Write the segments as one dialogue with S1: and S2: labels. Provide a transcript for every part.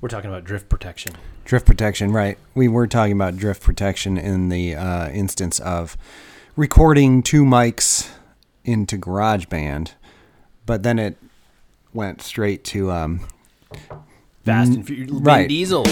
S1: We're talking about drift protection.
S2: Drift protection, right? We were talking about drift protection in the uh, instance of recording two mics into GarageBand, but then it went straight to um,
S1: Fast and Furious.
S2: Right.
S1: Vin Diesel.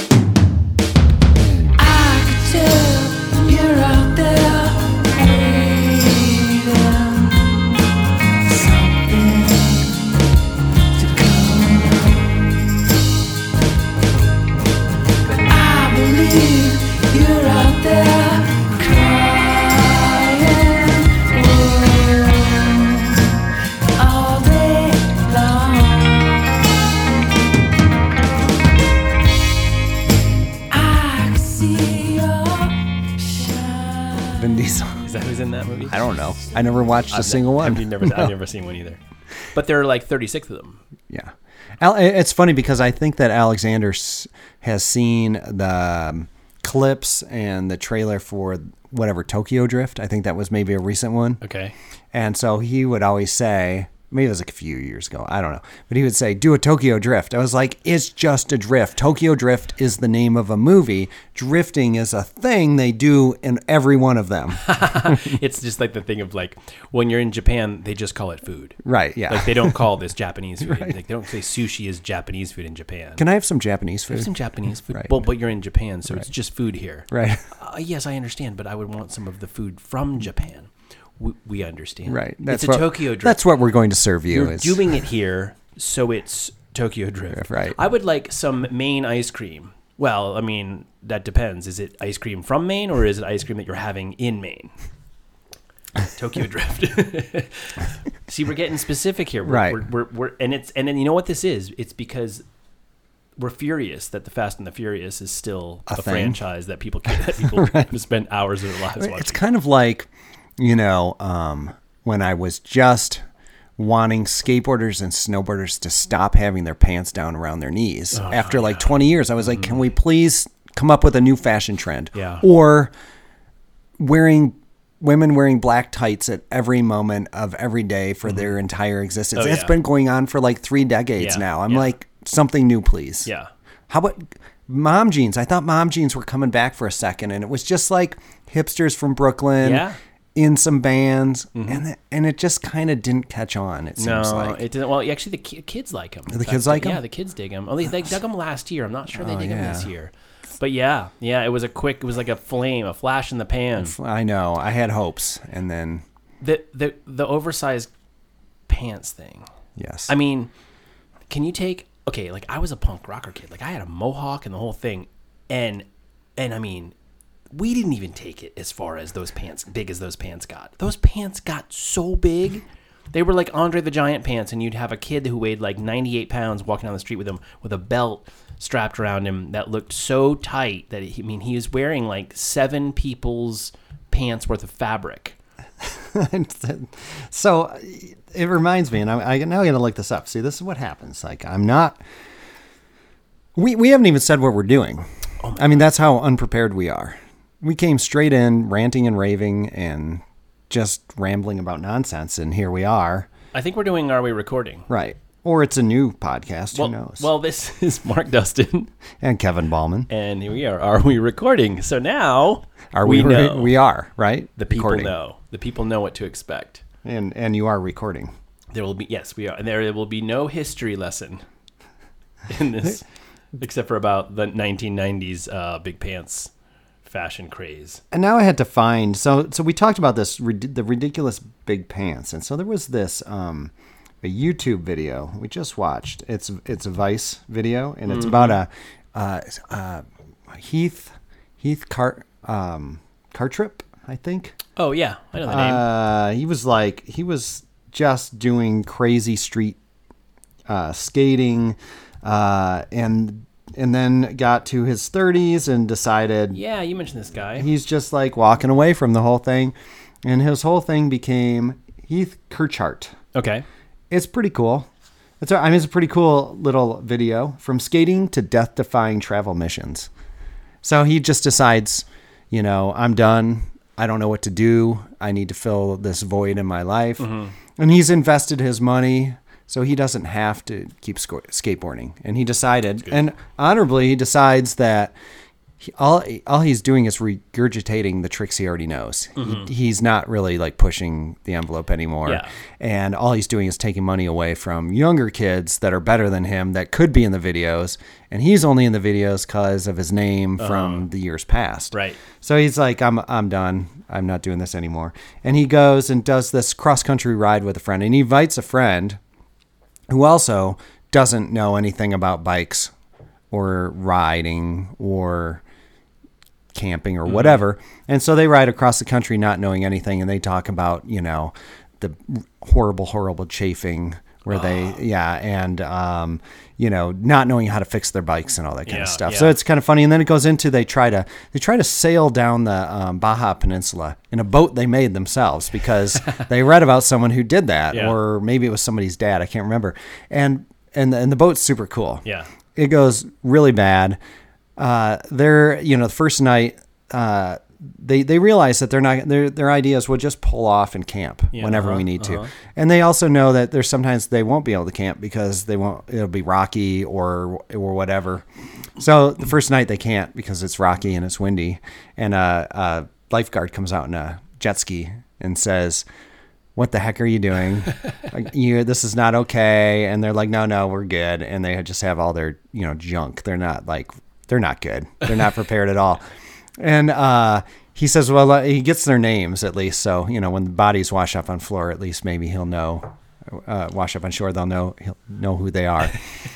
S3: I
S2: never watched a single one.
S1: I've never, I've never seen one either. But there are like 36 of them.
S2: Yeah. Al- It's funny because I think that Alexander s- has seen the um, clips and the trailer for whatever Tokyo Drift. I think that was maybe a recent one.
S1: Okay.
S2: And so he would always say, maybe it was like a few years ago, I don't know, but he would say, do a Tokyo Drift. I was like, it's just a drift. Tokyo Drift is the name of a movie. Drifting is a thing they do in every one of them.
S1: It's just like the thing of like when you're in Japan, they just call it food.
S2: right. Yeah.
S1: Like they don't call this Japanese food. Like they don't say sushi is Japanese food in Japan.
S2: Can I have some Japanese food?
S1: Some Japanese food.
S2: Right.
S1: Well, but you're in Japan, so it's just food here.
S2: Right.
S1: Uh, yes, I understand, but I would want some of the food from Japan. We, we understand.
S2: Right.
S1: it's a
S2: what,
S1: Tokyo Drift.
S2: That's what we're going to serve you.
S1: You're
S2: is-
S1: doing it here, so it's Tokyo Drift.
S2: Right.
S1: I would like some Maine ice cream. Well, I mean, that depends. Is it ice cream from Maine or is it ice cream that you're having in Maine? Tokyo Drift. See, we're getting specific here. We're,
S2: Right.
S1: We're, we're, we're, and it's and then you know what this is? It's because we're furious that the Fast and the Furious is still a,
S2: thing.
S1: franchise that people can, that people spend hours of their lives watching.
S2: It's kind of like, you know, um, when I was just wanting skateboarders and snowboarders to stop having their pants down around their knees. After like 20 years, I was like, can we please come up with a new fashion trend?
S1: Mm-hmm. Yeah.
S2: Or wearing women wearing black tights at every moment of every day for their entire existence.
S1: Oh,
S2: It's
S1: yeah.
S2: been going on for like three decades
S1: Yeah,
S2: now. I'm like, something new, please.
S1: yeah.
S2: How about mom jeans? I thought mom jeans were coming back for a second, and it was just like hipsters from Brooklyn
S1: Yeah. Mm-hmm.
S2: in some bands, and it, and it just kind of didn't catch on. It
S1: No,
S2: seems like
S1: it didn't. Well, actually, the ki- kids like them.
S2: The kids like 'em?
S1: Yeah, the kids dig them. Oh, they, they dug them last year. I'm not sure they
S2: Oh,
S1: dig them this year. But yeah, yeah, it was a quick. It was like a flame, a flash in the pan.
S2: I know I had hopes, and then
S1: The the the oversized pants thing.
S2: yes,
S1: I mean, can you take? Okay, like I was a punk rocker kid. Like I had a mohawk and the whole thing, and and I mean, we didn't even take it as far as those pants, big as those pants got. Those pants got so big. They were like Andre the Giant pants, and you'd have a kid who weighed like 98 pounds walking down the street with them with a belt strapped around him that looked so tight that he, I mean he was wearing like seven people's pants worth of fabric.
S2: so it reminds me, and I, I now I got to look this up. See, this is what happens. Like I'm not. We we haven't even said what we're doing. Oh I mean, that's how unprepared we are. We came straight in, ranting and raving, and just rambling about nonsense, and here we are.
S1: I think we're doing Are We Recording?
S2: Right. Or it's a new podcast.
S1: Well,
S2: who knows?
S1: well, this is Mark Dustin.
S2: and Kevin Ballman.
S1: And here we are. Are we recording? So now
S2: Are we?
S1: we know.
S2: We are right.
S1: the people
S2: Recording.
S1: know. The people know what to expect.
S2: and and you are recording.
S1: There will be yes, we are, and there will be no history lesson in this, except for about the 1990s uh, big pants fashion craze.
S2: And now I had to find so so we talked about this the ridiculous big pants, and so there was this um, a YouTube video we just watched. It's it's a Vice video, and it's about a uh, uh, Heath Heath Cart um, Cartrip, I think.
S1: Oh yeah, I know the name.
S2: Uh, he was like he was just doing crazy street uh, skating, uh, and and then got to his 30s and decided
S1: yeah, you mentioned this guy.
S2: he's just like walking away from the whole thing, and his whole thing became Heath Kirchart.
S1: okay.
S2: It's pretty cool. It's a, I mean it's a pretty cool little video from skating to death-defying travel missions. So he just decides, you know, I'm done. I don't know what to do. I need to fill this void in my life. Mm-hmm. And he's invested his money so he doesn't have to keep skateboarding. And he decided, and honorably, he decides that he, all all he's doing is regurgitating the tricks he already knows. He, mm-hmm. he's not really like pushing the envelope anymore,
S1: Yeah.
S2: and all he's doing is taking money away from younger kids that are better than him that could be in the videos, and he's only in the videos because of his name uh-huh. from the years past.
S1: Right.
S2: So he's like, I'm I'm done. I'm not doing this anymore. And he goes and does this cross country ride with a friend, and he invites a friend who also doesn't know anything about bikes or riding or camping or mm-hmm. whatever. And so they ride across the country not knowing anything and they talk about, you know, the horrible, horrible chafing where they, yeah, and, um, you know, not knowing how to fix their bikes and all that kind
S1: Yeah,
S2: of stuff. So it's kind of funny. And then it goes into they try to they try to sail down the um, Baja Peninsula in a boat they made themselves because they read about someone who did that,
S1: Yeah.
S2: or maybe it was somebody's dad. I can't remember. And and the, and the boat's super cool.
S1: Yeah.
S2: it goes really bad. Uh, they're you know the first night. Uh, they, they realize that they're not their their ideas will just pull off and camp
S1: Yeah,
S2: whenever
S1: uh-huh,
S2: we need to,
S1: uh-huh.
S2: and they also know that there's sometimes they won't be able to camp because they won't it'll be rocky or or whatever. So the first night they can't because it's rocky and it's windy, and a, a lifeguard comes out in a jet ski and says, "What the heck are you doing? Like, you this is not okay." And they're like, "No, no, we're good." And they just have all their you know junk. They're not like they're not good. They're not prepared at all. And uh, he says, well, uh, he gets their names at least. So, you know, when the bodies wash up on floor, at least maybe he'll know, uh, wash up on shore, they'll know, he'll know who they are.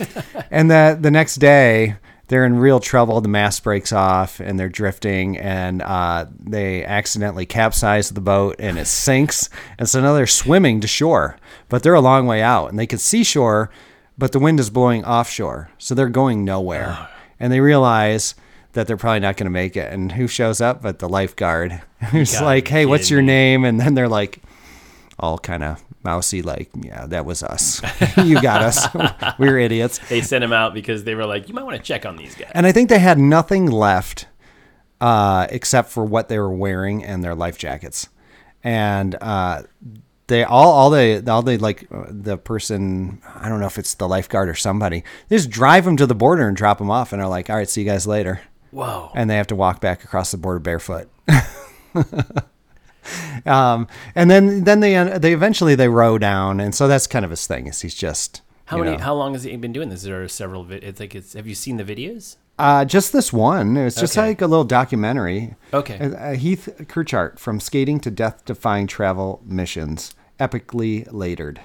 S2: and the, the next day, they're in real trouble. The mast breaks off and they're drifting and uh, they accidentally capsize the boat and it sinks. And so now they're swimming to shore, but they're a long way out and they can see shore, but the wind is blowing offshore. So they're going nowhere. And they realize that they're probably not going to make it. And who shows up but the lifeguard? Who's like, "Hey, what's your name?" And then they're like, all kind of mousy, like, "Yeah, that was us. you got us. we were idiots."
S1: They sent him out because they were like, you might want to check on these guys.
S2: And I think they had nothing left uh, except for what they were wearing and their life jackets. And uh, they all, all they, all they like uh, the person. I don't know if it's the lifeguard or somebody. They just drive them to the border and drop them off, and are like, "All right, see you guys later."
S1: Whoa.
S2: and they have to walk back across the border barefoot. um, and then then they they eventually they row down, and so that's kind of his thing. Is he's just
S1: How many?
S2: know-
S1: How long has he been doing this? There are several. Vi- it's like it's. Have you seen the videos?
S2: uh, just this one. It's just
S1: Okay.
S2: like a little documentary.
S1: Okay.
S2: Uh, uh, Heath Kirchart from skating to death defying travel missions, Epicly Later'd.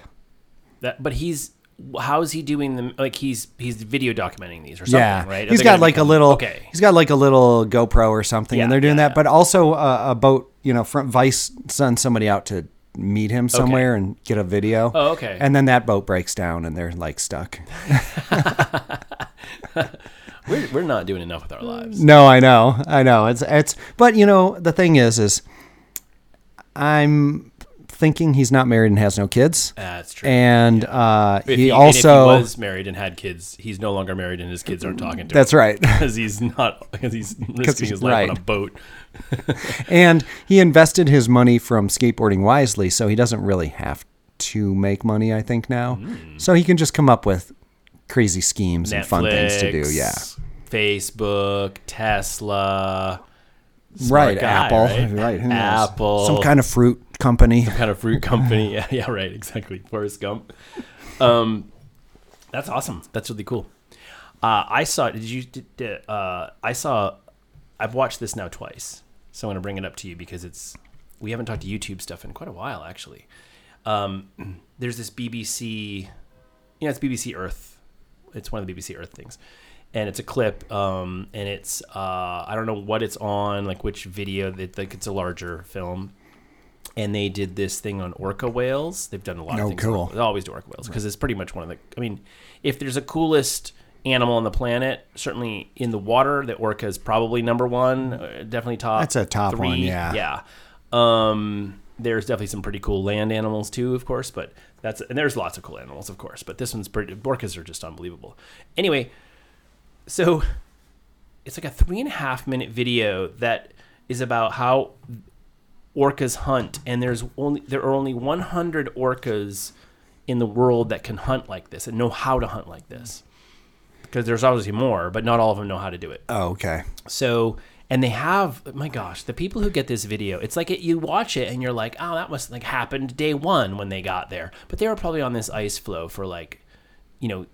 S1: That, but he's. How is he doing them? Like he's he's video documenting these or something,
S2: Yeah,
S1: right? Are
S2: he's got like a little.
S1: Okay.
S2: He's got like a little GoPro or something,
S1: Yeah,
S2: and they're doing
S1: yeah,
S2: that. But also uh, a boat. You know, from Vice sends somebody out to meet him somewhere and get a video.
S1: Oh, okay.
S2: And then that boat breaks down, and they're like stuck.
S1: We're, we're not doing enough with our lives.
S2: No, I know, I know. It's it's. But you know, the thing is, is I'm thinking he's not married and has no kids,
S1: That's true.
S2: and uh,
S1: If
S2: he,
S1: and
S2: also.
S1: if he was married and had kids, he's no longer married, and his kids aren't talking to
S2: that's
S1: him That's
S2: right.
S1: because he's not because he's risking
S2: he's-
S1: his life on a boat.
S2: and he invested his money from skateboarding wisely, so he doesn't really have to make money. I think now,
S1: Hmm.
S2: so he can just come up with crazy schemes and fun things to do. Yeah,
S1: Facebook, Tesla, smart
S2: right.
S1: guy,
S2: Apple,
S1: right?
S2: right? who knows?
S1: Apple,
S2: some kind of fruit company.
S1: Some kind of fruit company. Yeah, yeah, right, exactly. Forrest Gump. Um, that's awesome. That's really cool. Uh, I saw. Did you? Did, uh, I saw. I've watched this now twice, so I'm going to bring it up to you because it's. We haven't talked to YouTube stuff in quite a while, actually. Um, there's this BBC. You know, it's BBC Earth. It's one of the BBC Earth things, and it's a clip. Um, and it's uh, I don't know what it's on, like which video. That like it's a larger film and they did this thing on orca whales. They've done a lot
S2: Oh,
S1: of things.
S2: cool.
S1: They always do orca whales because it's pretty much one of the. I mean, if there's a coolest animal on the planet, certainly in the water, the orca is probably number one. uh, Definitely top.
S2: That's a top
S1: three.
S2: one, yeah.
S1: Yeah. Um, there's definitely some pretty cool land animals too, of course, but that's and there's lots of cool animals, of course, but this one's pretty. Orcas are just unbelievable. Anyway, so it's like a three and a half minute video that is about how orcas hunt and there's only there are only 100 orcas in the world that can hunt like this and know how to hunt like this. Because there's obviously more, but not all of them know how to do it.
S2: Oh, okay.
S1: So, and they have, my gosh, the people who get this video, it's like it, you watch it and you're like, oh, that must like happened day one when they got there. But they were probably on this ice floe for like, you know,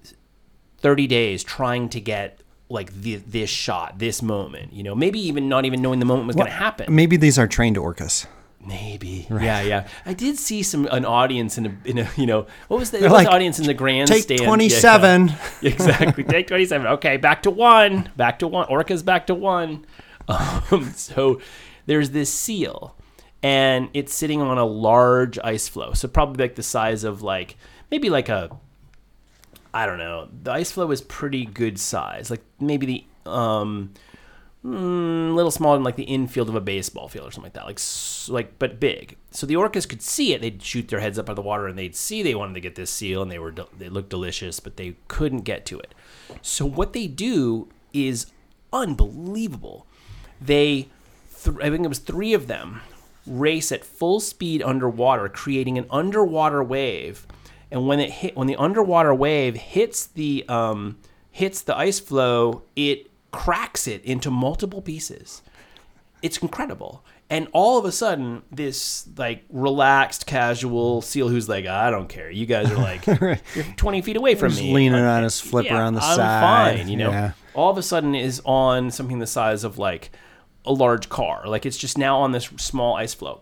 S1: 30 days trying to get like the, this shot, this moment, you know, maybe even not even knowing the moment was going to happen.
S2: Maybe these are trained orcas.
S1: Maybe. Yeah, yeah. I did see some an audience in a in a you know what was the,
S2: They're
S1: was the
S2: like,
S1: audience in the grandstand?
S2: Take
S1: Yeah,
S2: 27.
S1: yeah. exactly. Take twenty seven. Okay, back to one. Back to one. Orca's back to one. Um, so there's this seal, and it's sitting on a large ice floe. So probably like the size of like maybe like a I don't know. The ice floe is pretty good size. Like maybe the um mm, little smaller than like the infield of a baseball field or something like that. Like like but big. So the orcas could see it. They'd shoot their heads up out of the water and they'd see they wanted to get this seal and they were they looked delicious, but they couldn't get to it. So what they do is unbelievable. They th- I think it was 3 of them race at full speed underwater creating an underwater wave and when it hit when the underwater wave hits the um, hits the ice floe it cracks it into multiple pieces. It's incredible. And all of a sudden this like relaxed casual seal who's like i don't care. You guys are like you're 20 feet away from
S2: Just
S1: me.
S2: leaning on his flipper on the
S1: I'm
S2: side.
S1: fine, you know?
S2: Yeah.
S1: all of a sudden is on something the size of like a large car. Like it's just now on this small ice floe.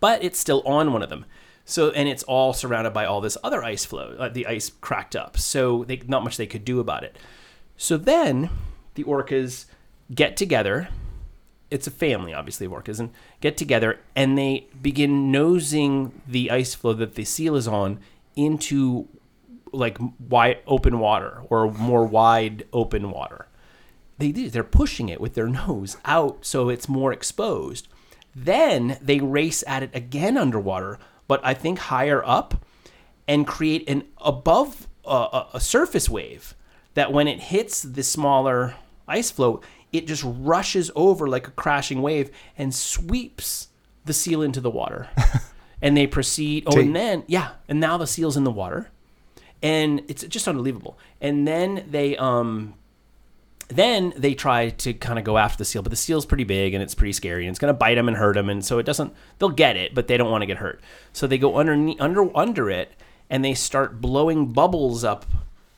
S1: But it's still on one of them. So and it's all surrounded by all this other ice floe. Uh, the ice cracked up, so they, not much they could do about it. So then the orcas get together. It's a family, obviously, of orcas, and get together and they begin nosing the ice floe that the seal is on into like wide open water or more wide open water they do. They're pushing it with their nose out so it's more exposed. Then they race at it again underwater, but I think higher up, and create an above uh, a, surface wave that when it hits the smaller ice floe, it just rushes over like a crashing wave and sweeps the seal into the water. and they proceed. Oh,
S2: Take-
S1: and then yeah, and now the seal's in the water, and it's just unbelievable. And then they um then they try to kind of go after the seal, but the seal's pretty big and it's pretty scary and it's going to bite them and hurt them. And so it doesn't, they'll get it, but they don't want to get hurt. So they go underneath, under, under it and they start blowing bubbles up,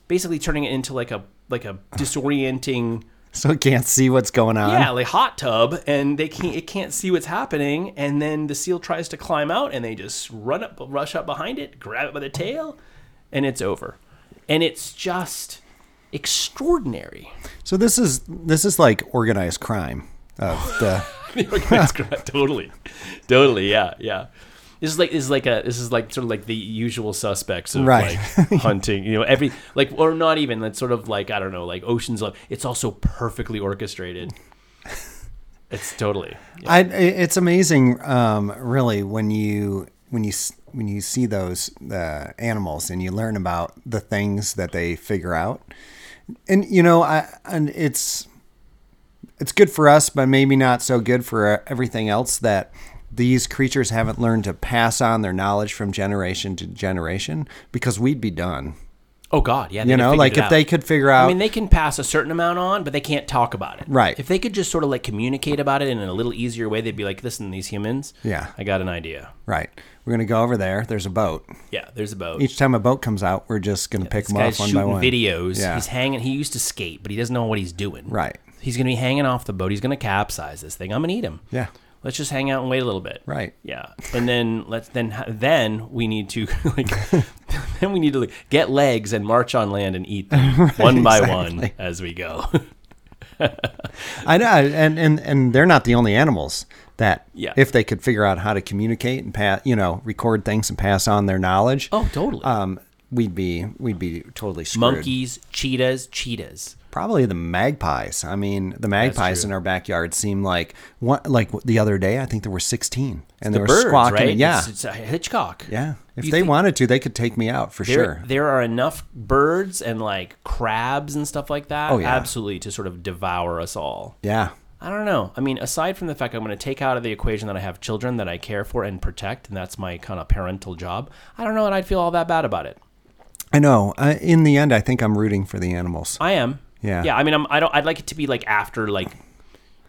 S1: basically turning it into like a, like a disorienting,
S2: So it can't see what's going on.
S1: yeah, like hot tub and they can't, it can't see what's happening. And then the seal tries to climb out and they just run up, rush up behind it, grab it by the tail and it's over. And it's just extraordinary.
S2: So this is this is like organized crime of the
S1: organized crime. totally, totally, yeah, yeah. This is like this is like a this is like sort of like the usual suspects of
S2: Right.
S1: like hunting. You know, every like or not even. It's sort of like I don't know, like Ocean's Eleven. It's also perfectly orchestrated. It's totally. yeah.
S2: I, it's amazing, um, really, when you when you when you see those uh, animals and you learn about the things that they figure out, and you know, I and it's it's good for us, but maybe not so good for uh, everything else that these creatures haven't learned to pass on their knowledge from generation to generation because we'd be done.
S1: Oh God, yeah. they
S2: You know, like if
S1: out.
S2: they could figure out.
S1: I mean, they can pass a certain amount on, but they can't talk about it.
S2: Right.
S1: If they could just sort of like communicate about it in a little easier way, they'd be like, "Listen, these humans.
S2: Yeah.
S1: I got an idea.
S2: right, we're gonna go over there. There's a boat.
S1: Yeah, there's a boat.
S2: Each time a boat comes out, we're just gonna pick them off one by one.
S1: videos.
S2: Yeah.
S1: He's hanging. He used to skate, but he doesn't know what he's doing.
S2: Right.
S1: He's gonna be hanging off the boat. He's gonna capsize this thing. I'm gonna eat him.
S2: Yeah.
S1: Let's just hang out and wait a little bit.
S2: Right.
S1: Yeah. And then let's then then we need to like then we need to like, get legs and march on land and eat them one by one as we go.
S2: I know, and and and they're not the only animals that,
S1: Yeah.
S2: if they could figure out how to communicate and pass, you know, record things and pass on their knowledge,
S1: oh, totally.
S2: um, we'd be we'd be totally screwed.
S1: Monkeys, cheetahs, cheetahs.
S2: Probably the magpies. I mean, the magpies in our backyard seem like one. Like the other day, I think there were sixteen, and they were
S1: birds,
S2: squawking.
S1: right?
S2: Yeah,
S1: It's, it's a Hitchcock.
S2: yeah. If
S1: You
S2: they wanted to, they could take me out for
S1: there,
S2: sure.
S1: there are enough birds and like crabs and stuff like that
S2: Oh, yeah.
S1: absolutely to sort of devour us all
S2: Yeah.
S1: I don't know. I mean, aside from the fact I'm going to take out of the equation that I have children that I care for and protect, and that's my kind of parental job, I don't know that I'd feel all that bad about it.
S2: I know. Uh, in the end, I think I'm rooting for the animals.
S1: I am.
S2: Yeah.
S1: Yeah. I mean, I'm, I don't. I'd like it to be like after, like,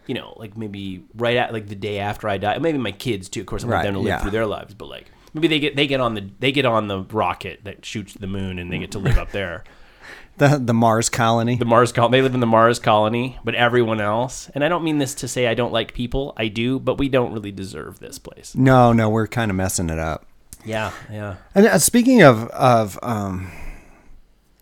S1: you know, like maybe right at like the day after I die. Maybe my kids too. Of course, I want
S2: Right,
S1: them to live
S2: yeah.
S1: through their lives, but like maybe they get they get on the they get on the rocket that shoots the moon and they get to live up there.
S2: The the Mars colony.
S1: The Mars colony. They live in the Mars colony, but everyone else. And I don't mean this to say I don't like people. I do, but we don't really deserve this place.
S2: no, no, we're kind of messing it up.
S1: Yeah. Yeah.
S2: And uh, speaking of of um,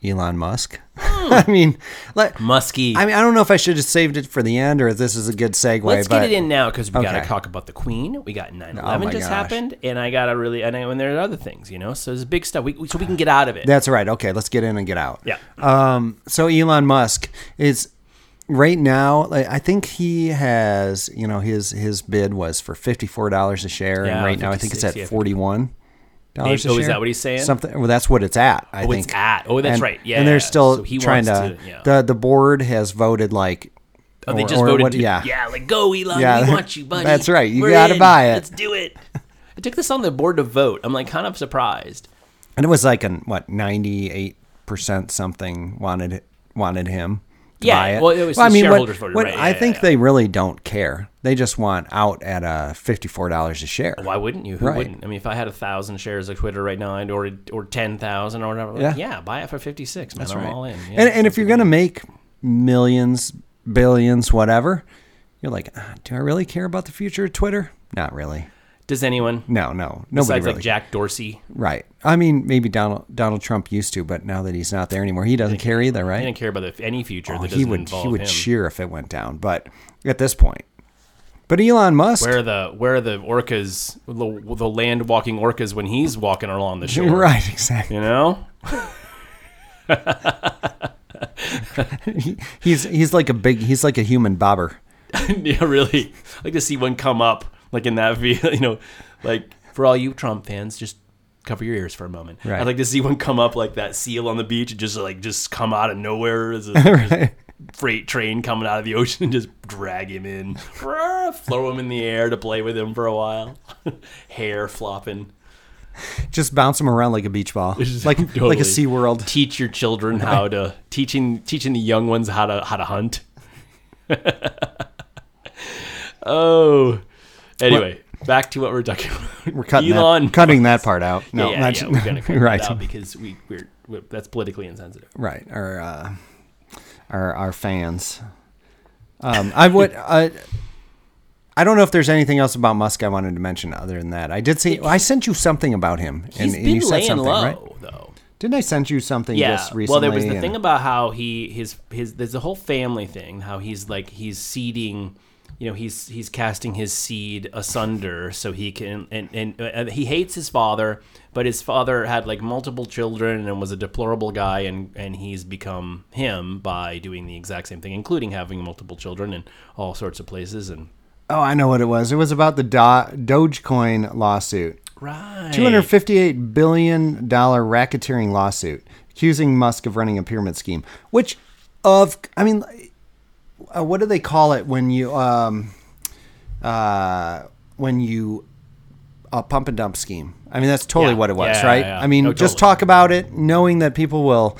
S2: Elon Musk,
S1: Hmm.
S2: I mean, like,
S1: Musky.
S2: I mean, I don't know if I should have saved it for the end or if this is a good segue.
S1: Let's
S2: but
S1: get it in now because we got to talk about the Queen. We got 9
S2: Oh
S1: 11
S2: my
S1: just
S2: gosh.
S1: happened, and I got to really, and, I, and there are other things, you know? So there's big stuff. We, so we can get out of it.
S2: That's right. Okay, let's get in and get out.
S1: yeah.
S2: Um, so Elon Musk is right now. like, I think he has, you know, his his bid was for fifty four dollars a share,
S1: Yeah,
S2: and right now I think it's at
S1: 56, yeah,
S2: forty one dollars a
S1: oh,
S2: share.
S1: is that what he's saying?
S2: Something. Well, that's what it's at. I
S1: Oh,
S2: think
S1: it's at. Oh, that's
S2: And-
S1: right. Yeah.
S2: and they're still
S1: So he
S2: trying to.
S1: to- yeah.
S2: The the board has voted like.
S1: Oh, they
S2: or-
S1: just
S2: or
S1: voted.
S2: what-
S1: to,
S2: yeah.
S1: yeah, like go, Elon.
S2: Yeah,
S1: we want you, buddy.
S2: that's right. You
S1: We're
S2: gotta
S1: in.
S2: buy it.
S1: Let's do it. I took this on the board to vote. I'm like kind of surprised.
S2: and it was like an what ninety eight percent something wanted wanted him. To
S1: Yeah,
S2: buy it.
S1: well, it was
S2: I
S1: the
S2: mean, what-
S1: shareholders voted,
S2: what
S1: right,
S2: I
S1: yeah,
S2: think
S1: yeah.
S2: they really don't care. They just want out at uh, fifty four dollars a share.
S1: Why wouldn't you? Who
S2: Right.
S1: wouldn't? I mean, if I had a thousand shares of Twitter right now, or or ten thousand or whatever.
S2: Yeah.
S1: Yeah. buy it for fifty six. Man, I'm
S2: right.
S1: all in. Yeah.
S2: and and if you're gonna make millions, billions, whatever, you're like, ah, do I really care about the future of Twitter? Not really.
S1: Does anyone
S2: No, no, nobody
S1: besides
S2: really.
S1: like Jack Dorsey?
S2: right. I mean, maybe Donald Donald Trump used to, but now that he's not there anymore, he doesn't care either, right?
S1: He didn't care about the, any future
S2: Oh,
S1: that
S2: he would
S1: involve
S2: he would
S1: him.
S2: cheer if it went down, but at this point. But Elon Musk,
S1: Where are the where are the orcas, the, the land walking orcas when he's walking along the shore?
S2: right? Exactly.
S1: You know,
S2: He's he's like a big he's like a human bobber.
S1: yeah, really. I like to see one come up like in that view. You know, like for all you Trump fans, just cover your ears for a moment.
S2: Right.
S1: I'd like to see one come up like that seal on the beach and just like just come out of nowhere as a
S2: Right.
S1: freight train coming out of the ocean and just drag him in, throw him in the air to play with him for a while, hair flopping.
S2: Just bounce him around like a beach ball, like like a Sea World.
S1: Teach your children how to teaching teaching the young ones how to how to hunt. oh, anyway, back to what we're talking about.
S2: We're cutting
S1: Elon
S2: that, cutting that part out. No,
S1: yeah,
S2: not-
S1: yeah, we're gonna cut
S2: right,
S1: that out because we we're, we're that's politically insensitive.
S2: right. Our uh, our our fans. Um, I would. Uh, I don't know if there's anything else about Musk I wanted to mention other than that. I did see. I sent you something about him, and, and you said something,
S1: low
S2: right?
S1: though.
S2: Didn't I send you something
S1: Yeah.
S2: just recently?
S1: Well, there was the thing about how he his his there's a whole family thing. How he's like he's seeding, you know, he's he's casting his seed asunder so he can and and uh, he hates his father, but his father had like multiple children and was a deplorable guy, and and he's become him by doing the exact same thing, including having multiple children in all sorts of places and.
S2: Oh, I know what it was. It was about the Do- Dogecoin lawsuit.
S1: Right.
S2: Two hundred fifty-eight billion dollar racketeering lawsuit accusing Musk of running a pyramid scheme. Which, of I mean, uh, what do they call it when you um, uh, when you a pump and dump scheme? I mean, that's totally
S1: Yeah.
S2: what it was,
S1: Yeah,
S2: right?
S1: yeah.
S2: I mean,
S1: No,
S2: just
S1: totally.
S2: talk about it, knowing that people will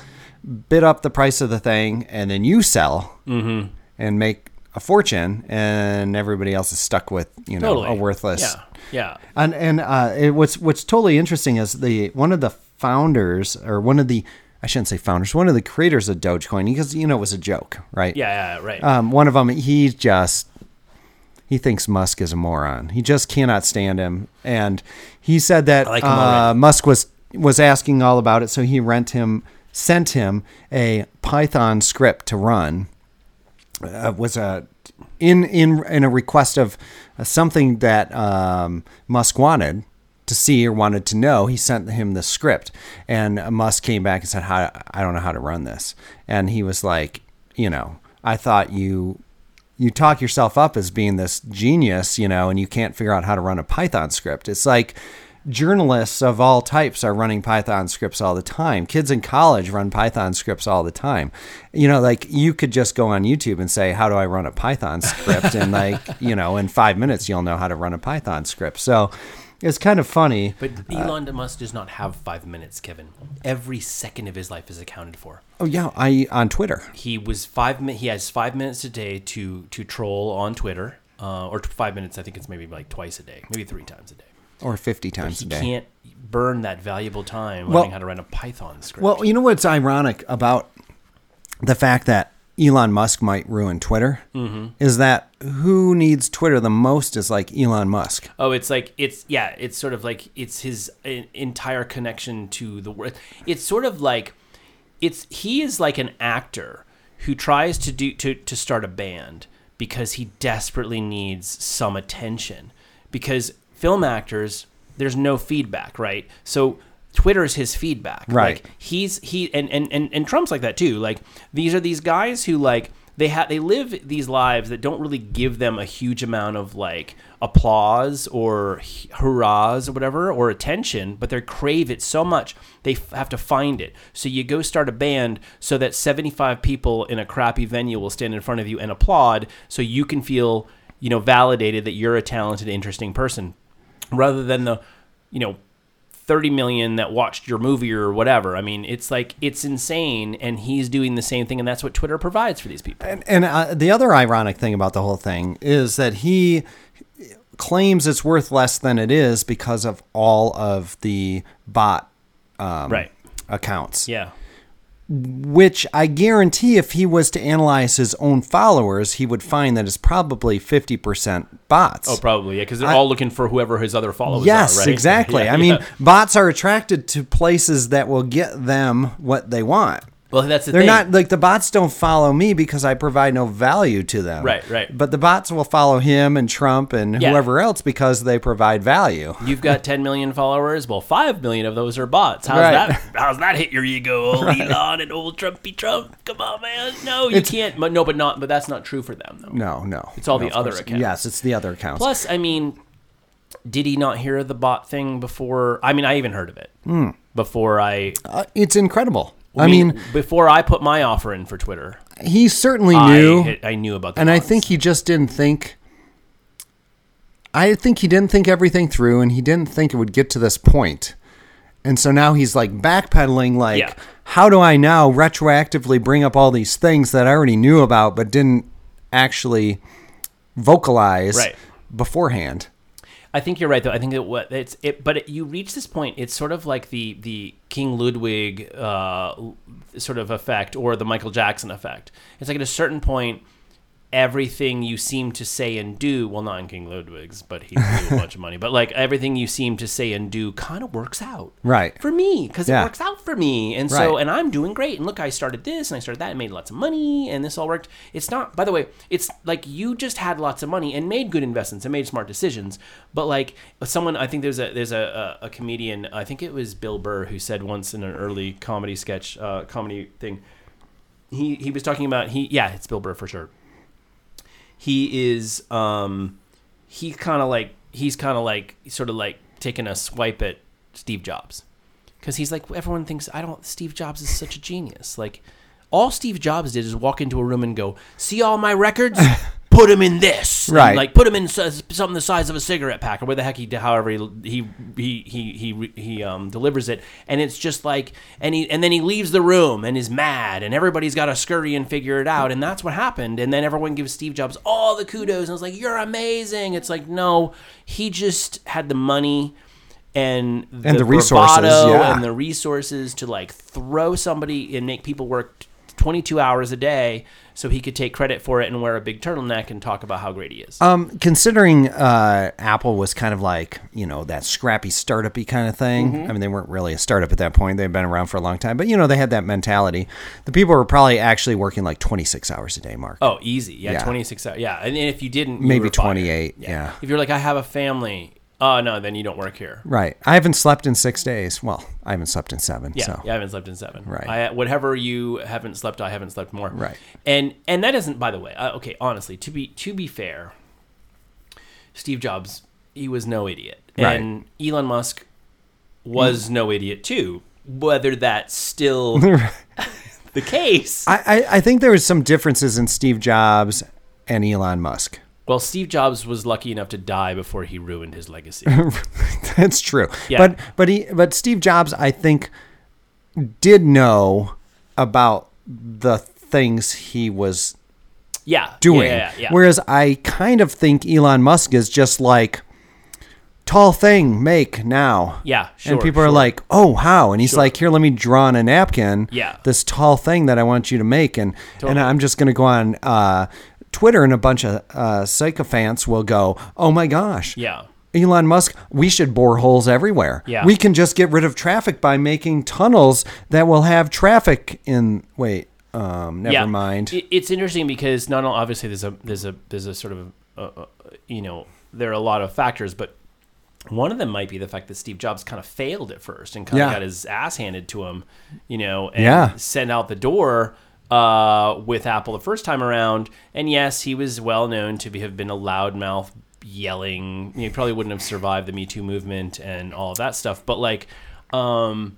S2: bid up the price of the thing, and then you sell
S1: Mm-hmm.
S2: and make a fortune, and everybody else is stuck with you know
S1: Totally.
S2: a worthless
S1: Yeah. Yeah.
S2: and and uh, it, what's what's totally interesting is the one of the founders or one of the I shouldn't say founders, one of the creators of Dogecoin because you know it was a joke, right?
S1: Yeah. Yeah. Right.
S2: Um, one of them, he just he thinks Musk is a moron. He just cannot stand him, and he said that
S1: like
S2: uh. Musk was was asking all about it, so he rent him sent him a Python script to run uh, was a in in in a request of uh, something that um, Musk wanted to see or wanted to know. He sent him the script, and Musk came back and said, "How I don't know how to run this," and he was like, "You know, I thought you." You talk yourself up as being this genius, you know, and you can't figure out how to run a Python script. It's like, journalists of all types are running Python scripts all the time. Kids in college run Python scripts all the time. You know, like you could just go on YouTube and say, "How do I run a Python script?" and like, you know, in 5 minutes you'll know how to run a Python script. So, it's kind of funny.
S1: But Elon Musk does not have five minutes, Kevin. Every second of his life is accounted for.
S2: Oh yeah, I on Twitter.
S1: He was five. mi- He has five minutes a day to to troll on Twitter, uh, or five minutes. I think it's maybe like twice a day, maybe three times a day.
S2: Or 50 times
S1: He
S2: a day.
S1: can't burn that valuable time
S2: Well-
S1: learning how to run a Python script.
S2: Well, you know what's ironic about the fact that Elon Musk might ruin Twitter
S1: Mm-hmm.
S2: is that who needs Twitter the most is like Elon Musk.
S1: Oh, it's like it's yeah, it's sort of like it's his uh, entire connection to the world. It's sort of like it's he is like an actor who tries to do to to start a band because he desperately needs some attention because film actors there's no feedback, right? So Twitter's his feedback.
S2: Right.
S1: Like he's he and, and and and Trump's like that too. Like these are these guys who like they have they live these lives that don't really give them a huge amount of like applause or hurrahs or whatever or attention, but they crave it so much they f- have to find it. So you go start a band so that 75 people in a crappy venue will stand in front of you and applaud so you can feel, you know, validated that you're a talented interesting person rather than the, you know, 30 million that watched your movie or whatever. I mean, it's like it's insane and he's doing the same thing and that's what Twitter provides for these people.
S2: And, and uh, the other ironic thing about the whole thing is that he claims it's worth less than it is because of all of the bot um,
S1: Right.
S2: accounts.
S1: Yeah.
S2: Which I guarantee if he was to analyze his own followers, he would find that it's probably 50% bots.
S1: Oh, probably. Yeah, cuz they're all looking for whoever his other followers
S2: Yes,
S1: are, right?
S2: exactly.
S1: Yeah,
S2: I mean, bots are attracted to places that will get them what they want.
S1: Well, that's the
S2: They're
S1: thing.
S2: not like the bots don't follow me because I provide no value to them.
S1: Right, right.
S2: But the bots will follow him and Trump and
S1: Yeah.
S2: whoever else because they provide value.
S1: You've got 10 million followers. Well, 5 million of those are bots. How's
S2: Right.
S1: that? How's that hit your ego, old Elon and old Trumpy Trump? Come on, man. No, you can't. But no, but not. But that's not true for them, though.
S2: No, no.
S1: It's all
S2: No,
S1: the
S2: of
S1: other
S2: course.
S1: accounts.
S2: Yes, it's the other accounts.
S1: Plus, I mean, did he not hear the bot thing before? I mean, I even heard of it before I.
S2: Uh, it's incredible. I mean,
S1: before I put my offer in for Twitter,
S2: he certainly knew.
S1: hit- I knew about that,
S2: and I think he just didn't think. I think he didn't think everything through, and he didn't think it would get to this point. And so now he's like backpedaling, like,
S1: Yeah.
S2: how do I now retroactively bring up all these things that I already knew about but didn't actually vocalize
S1: Right.
S2: beforehand?
S1: I think you're right though. I think that what it's it, but it, you reach this point. It's sort of like the the King Ludwig uh, sort of effect or the Michael Jackson effect. It's like at a certain point, everything you seem to say and do, well, not in King Ludwig's, but he blew a bunch of money. But like everything you seem to say and do, kind of works out,
S2: Right.
S1: For me, because
S2: Yeah.
S1: it works out for me, and so
S2: Right.
S1: and I'm doing great. And look, I started this and I started that and made lots of money, and this all worked. It's not, by the way, it's like you just had lots of money and made good investments and made smart decisions. But like someone, I think there's a there's a, a, a comedian, I think it was Bill Burr, who said once in an early comedy sketch, uh, comedy thing. He he was talking about he yeah, it's Bill Burr for sure. He is um he kind of like he's kind of like sort of like taking a swipe at Steve Jobs because he's like everyone thinks I don't. Steve Jobs is such a genius. Like all Steve Jobs did is walk into a room and go, "See all my records." Put him in this, And,
S2: Right.
S1: like put him in something the size of a cigarette pack, or where the heck he, however he he he he he, he um, delivers it, and it's just like, and he and then he leaves the room and is mad, and everybody's got to scurry and figure it out, and that's what happened, and then everyone gives Steve Jobs all the kudos, and it's like, you're amazing. It's like, no, he just had the money and the,
S2: And the resources, yeah.
S1: and the resources to like throw somebody and make people work 22 hours a day so he could take credit for it and wear a big turtleneck and talk about how great he is.
S2: Um, considering uh, Apple was kind of like you know that scrappy startup-y kind of thing.
S1: Mm-hmm.
S2: I mean, they weren't really a startup at that point; they'd been around for a long time. But you know, they had that mentality. The people were probably actually working like twenty-six hours a day, Mark.
S1: oh, easy. Yeah,
S2: Yeah.
S1: 26 hours. Yeah. And if you didn't, you
S2: Maybe
S1: were fired.
S2: 28, yeah.
S1: If you're like, I have a family. Oh, no, then you don't work here.
S2: Right. I haven't slept in six days. Well, I haven't slept in seven.
S1: Yeah,
S2: so.
S1: yeah, I haven't slept in seven.
S2: Right.
S1: I, whatever you haven't slept, I haven't slept more.
S2: Right.
S1: And and that isn't, by the way. Uh, okay, honestly, to be to be fair, Steve Jobs, he was no idiot,
S2: Right.
S1: and Elon Musk was no idiot too. Whether that's still the case.
S2: I, I, I think there was some differences in Steve Jobs and Elon Musk.
S1: Well, Steve Jobs was lucky enough to die before he ruined his legacy.
S2: That's true.
S1: Yeah.
S2: But but he but Steve Jobs, I think, did know about the things he was
S1: Yeah,
S2: doing.
S1: Yeah, yeah.
S2: Whereas I kind of think Elon Musk is just like tall thing, make now.
S1: Yeah, sure,
S2: and people are like, "Oh, how?" And he's like, "Here, let me draw on a napkin.
S1: Yeah.
S2: this tall thing that I want you to make." And
S1: Totally.
S2: and I'm just gonna go on uh, Twitter, and a bunch of uh, sycophants will go, "Oh my gosh,
S1: yeah.
S2: Elon Musk, we should bore holes everywhere.
S1: Yeah.
S2: We can just get rid of traffic by making tunnels that will have traffic in. Wait, um, never mind.
S1: It's interesting because not only obviously there's a there's a there's a sort of uh, uh, you know there are a lot of factors, but one of them might be the fact that Steve Jobs kind of failed at first and kind
S2: Yeah.
S1: of got his ass handed to him, you know, and
S2: Yeah.
S1: sent out the door uh, with Apple the first time around. And yes, he was well known to be, have been a loudmouth, yelling. He probably wouldn't have survived the Me Too movement and all of that stuff. But like, um,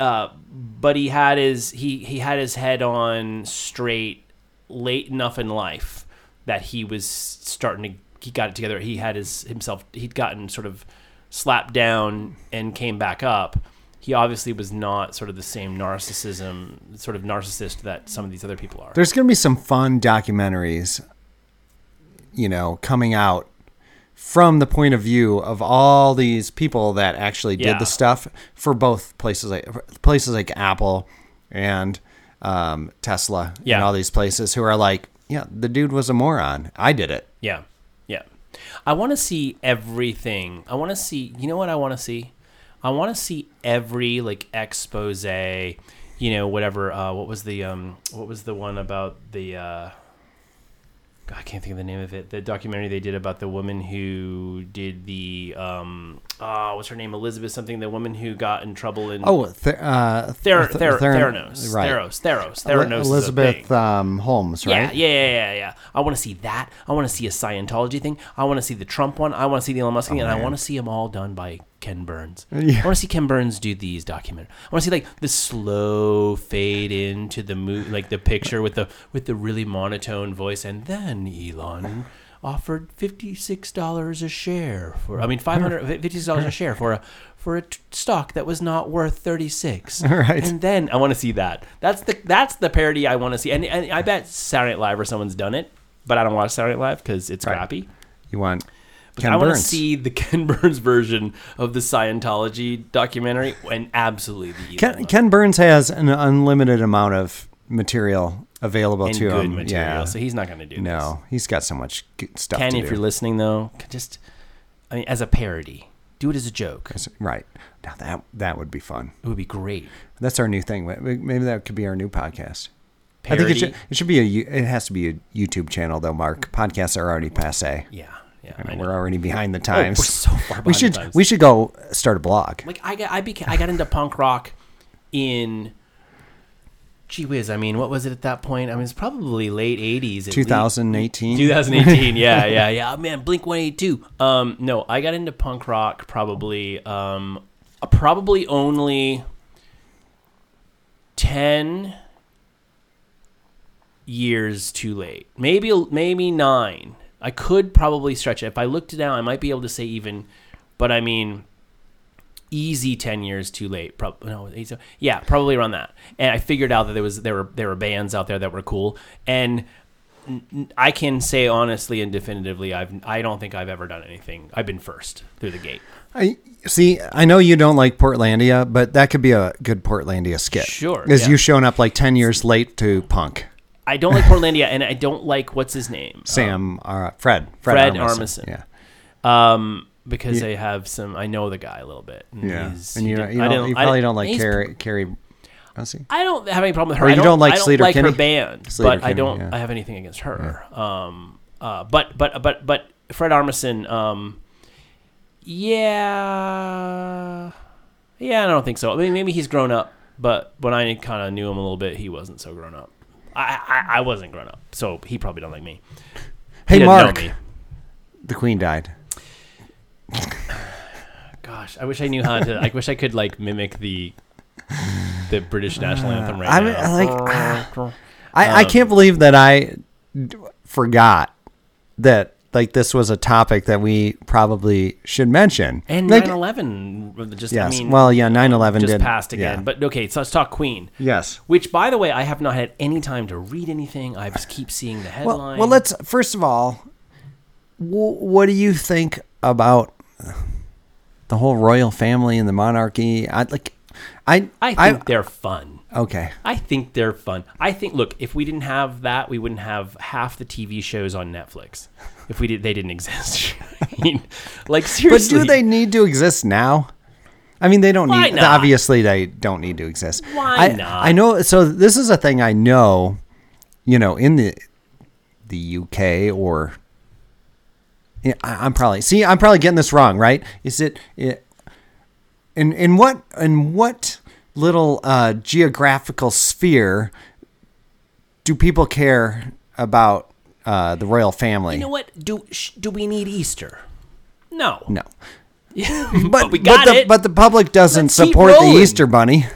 S1: uh, but he had his he he had his head on straight late enough in life that he was starting to he got it together. He had his himself he'd gotten sort of slapped down and came back up. He obviously was not sort of the same narcissism, sort of narcissist that some of these other people are.
S2: There's going to be some fun documentaries, you know, coming out from the point of view of all these people that actually did
S1: Yeah.
S2: the stuff for both places like places like Apple and um, Tesla
S1: Yeah.
S2: and all these places who are like, yeah, the dude was a moron. I did it.
S1: Yeah. Yeah. I want to see everything. I want to see, you know what I want to see? I want to see every like expose, you know, whatever uh what was the um what was the one about the uh God, I can't think of the name of it. The documentary they did about the woman who did the um oh, what's her name? Elizabeth something, the woman who got in trouble in
S2: Oh, th- uh,
S1: Ther-
S2: th-
S1: Ther- Theranos.
S2: right.
S1: Theros. Theros. Theranos.
S2: Elizabeth um, Holmes, right?
S1: yeah, yeah, yeah, yeah. I want to see that. I want to see a Scientology thing. I want to see the Trump one. I want to see the Elon Musk thing, and I want to see them all done by Ken Burns.
S2: Yeah.
S1: I want to see Ken Burns do these documentaries. I want to see like the slow fade into the mo- like the picture with the with the really monotone voice, and then Elon offered fifty six dollars a share for. I mean, five hundred fifty six dollars a share for a for a t- stock that was not worth thirty six.
S2: Right.
S1: And then I want to see that. That's the that's the parody I want to see. And, and I bet Saturday Night Live or someone's done it, but I don't watch Saturday Night Live because it's
S2: Right.
S1: crappy.
S2: You want
S1: But
S2: Ken
S1: I want to see the Ken Burns version of the Scientology documentary and absolutely the
S2: Ken, Ken Burns has an unlimited amount of material available
S1: and
S2: to
S1: good
S2: him.
S1: material,
S2: yeah.
S1: so he's not going to do this.
S2: no, he's got so much stuff
S1: Ken, if
S2: do.
S1: you're listening though, just I mean, as a parody, do it as a joke.
S2: right. Now that that would be fun.
S1: It would be great.
S2: That's our new thing. Maybe that could be our new podcast. I think it should, it should be a it has to be a YouTube channel though. Mark podcasts are already passe.
S1: Yeah, yeah.
S2: I
S1: I
S2: mean,
S1: know.
S2: we're already behind the
S1: Oh,
S2: times.
S1: we're so far behind
S2: we should we should go start a blog.
S1: like I got I became I got into punk rock in gee whiz, I mean, what was it at that point? I mean, it's probably late 80s.
S2: 2018.
S1: 2018, yeah, yeah, yeah. Oh, man, Blink 182. Um no, I got into punk rock probably um probably only 10 years too late. Maybe maybe 9. I could probably stretch it. If I looked it down, I might be able to say even but I mean easy 10 years too late probably no yeah probably around that and i figured out that there was there were there were bands out there that were cool and i can say honestly and definitively i've i don't think i've ever done anything i've been first through the gate
S2: I see. I know you don't like Portlandia, but that could be a good Portlandia skit.
S1: Sure,
S2: is
S1: yeah.
S2: you showing up like ten years late to punk.
S1: I don't like portlandia and i don't like what's his name
S2: Sam, uh, Fred,
S1: Fred
S2: Armisen.
S1: Armisen.
S2: Yeah,
S1: um because I have some I know the guy a little bit and
S2: yeah. And you, you, don't, you probably
S1: didn't-
S2: don't like Carrie. Carrie. I.
S1: I don't have any problem with her.
S2: Or
S1: I
S2: you
S1: don't,
S2: don't like
S1: I don't
S2: Sleater
S1: like her band,
S2: Sleater
S1: but I don't
S2: yeah.
S1: I have anything against her. Um, uh, but but but but Fred Armisen, um, yeah, yeah, I don't think so. I mean, maybe he's grown up, but when I kind of knew him a little bit, he wasn't so grown up. I, I I wasn't grown up, so he probably don't like me.
S2: Hey,
S1: didn't
S2: Mark.
S1: me.
S2: The Queen died.
S1: Gosh, I wish I knew how to. I wish I could like mimic the the British national anthem right
S2: I
S1: now.
S2: like, ah. I, I
S1: Um,
S2: can't believe that I d- forgot that like this was a topic that we probably should mention.
S1: and
S2: like,
S1: 9/11 just
S2: yes,
S1: I mean,
S2: well, yeah, 9/11
S1: just
S2: did
S1: passed again.
S2: yeah.
S1: But okay, so let's talk Queen.
S2: yes.
S1: Which, by the way, I have not had any time to read anything. I just keep seeing the headline.
S2: Well, well, let's first of all, w- what do you think about the whole royal family and the monarchy? I like, I,
S1: I think they're fun.
S2: Okay.
S1: I think they're fun. I think look, if we didn't have that, we wouldn't have half the TV shows on Netflix. If we did, they didn't exist. I mean, like seriously.
S2: But do they need to exist now? I mean, they don't
S1: Why
S2: need.
S1: not?
S2: Obviously, they don't need to exist.
S1: Why
S2: I,
S1: not?
S2: I know. So this is a thing I know. You know, in the the UK or yeah, I, I'm probably see. I'm probably getting this wrong, right? Is it? it in in what in what little uh, geographical sphere do people care about uh, the royal family?
S1: You know what? Do sh- do we need Easter? No.
S2: no.
S1: but,
S2: But,
S1: we got
S2: but the,
S1: it.
S2: But the public doesn't
S1: Let's
S2: support the. Easter Bunny.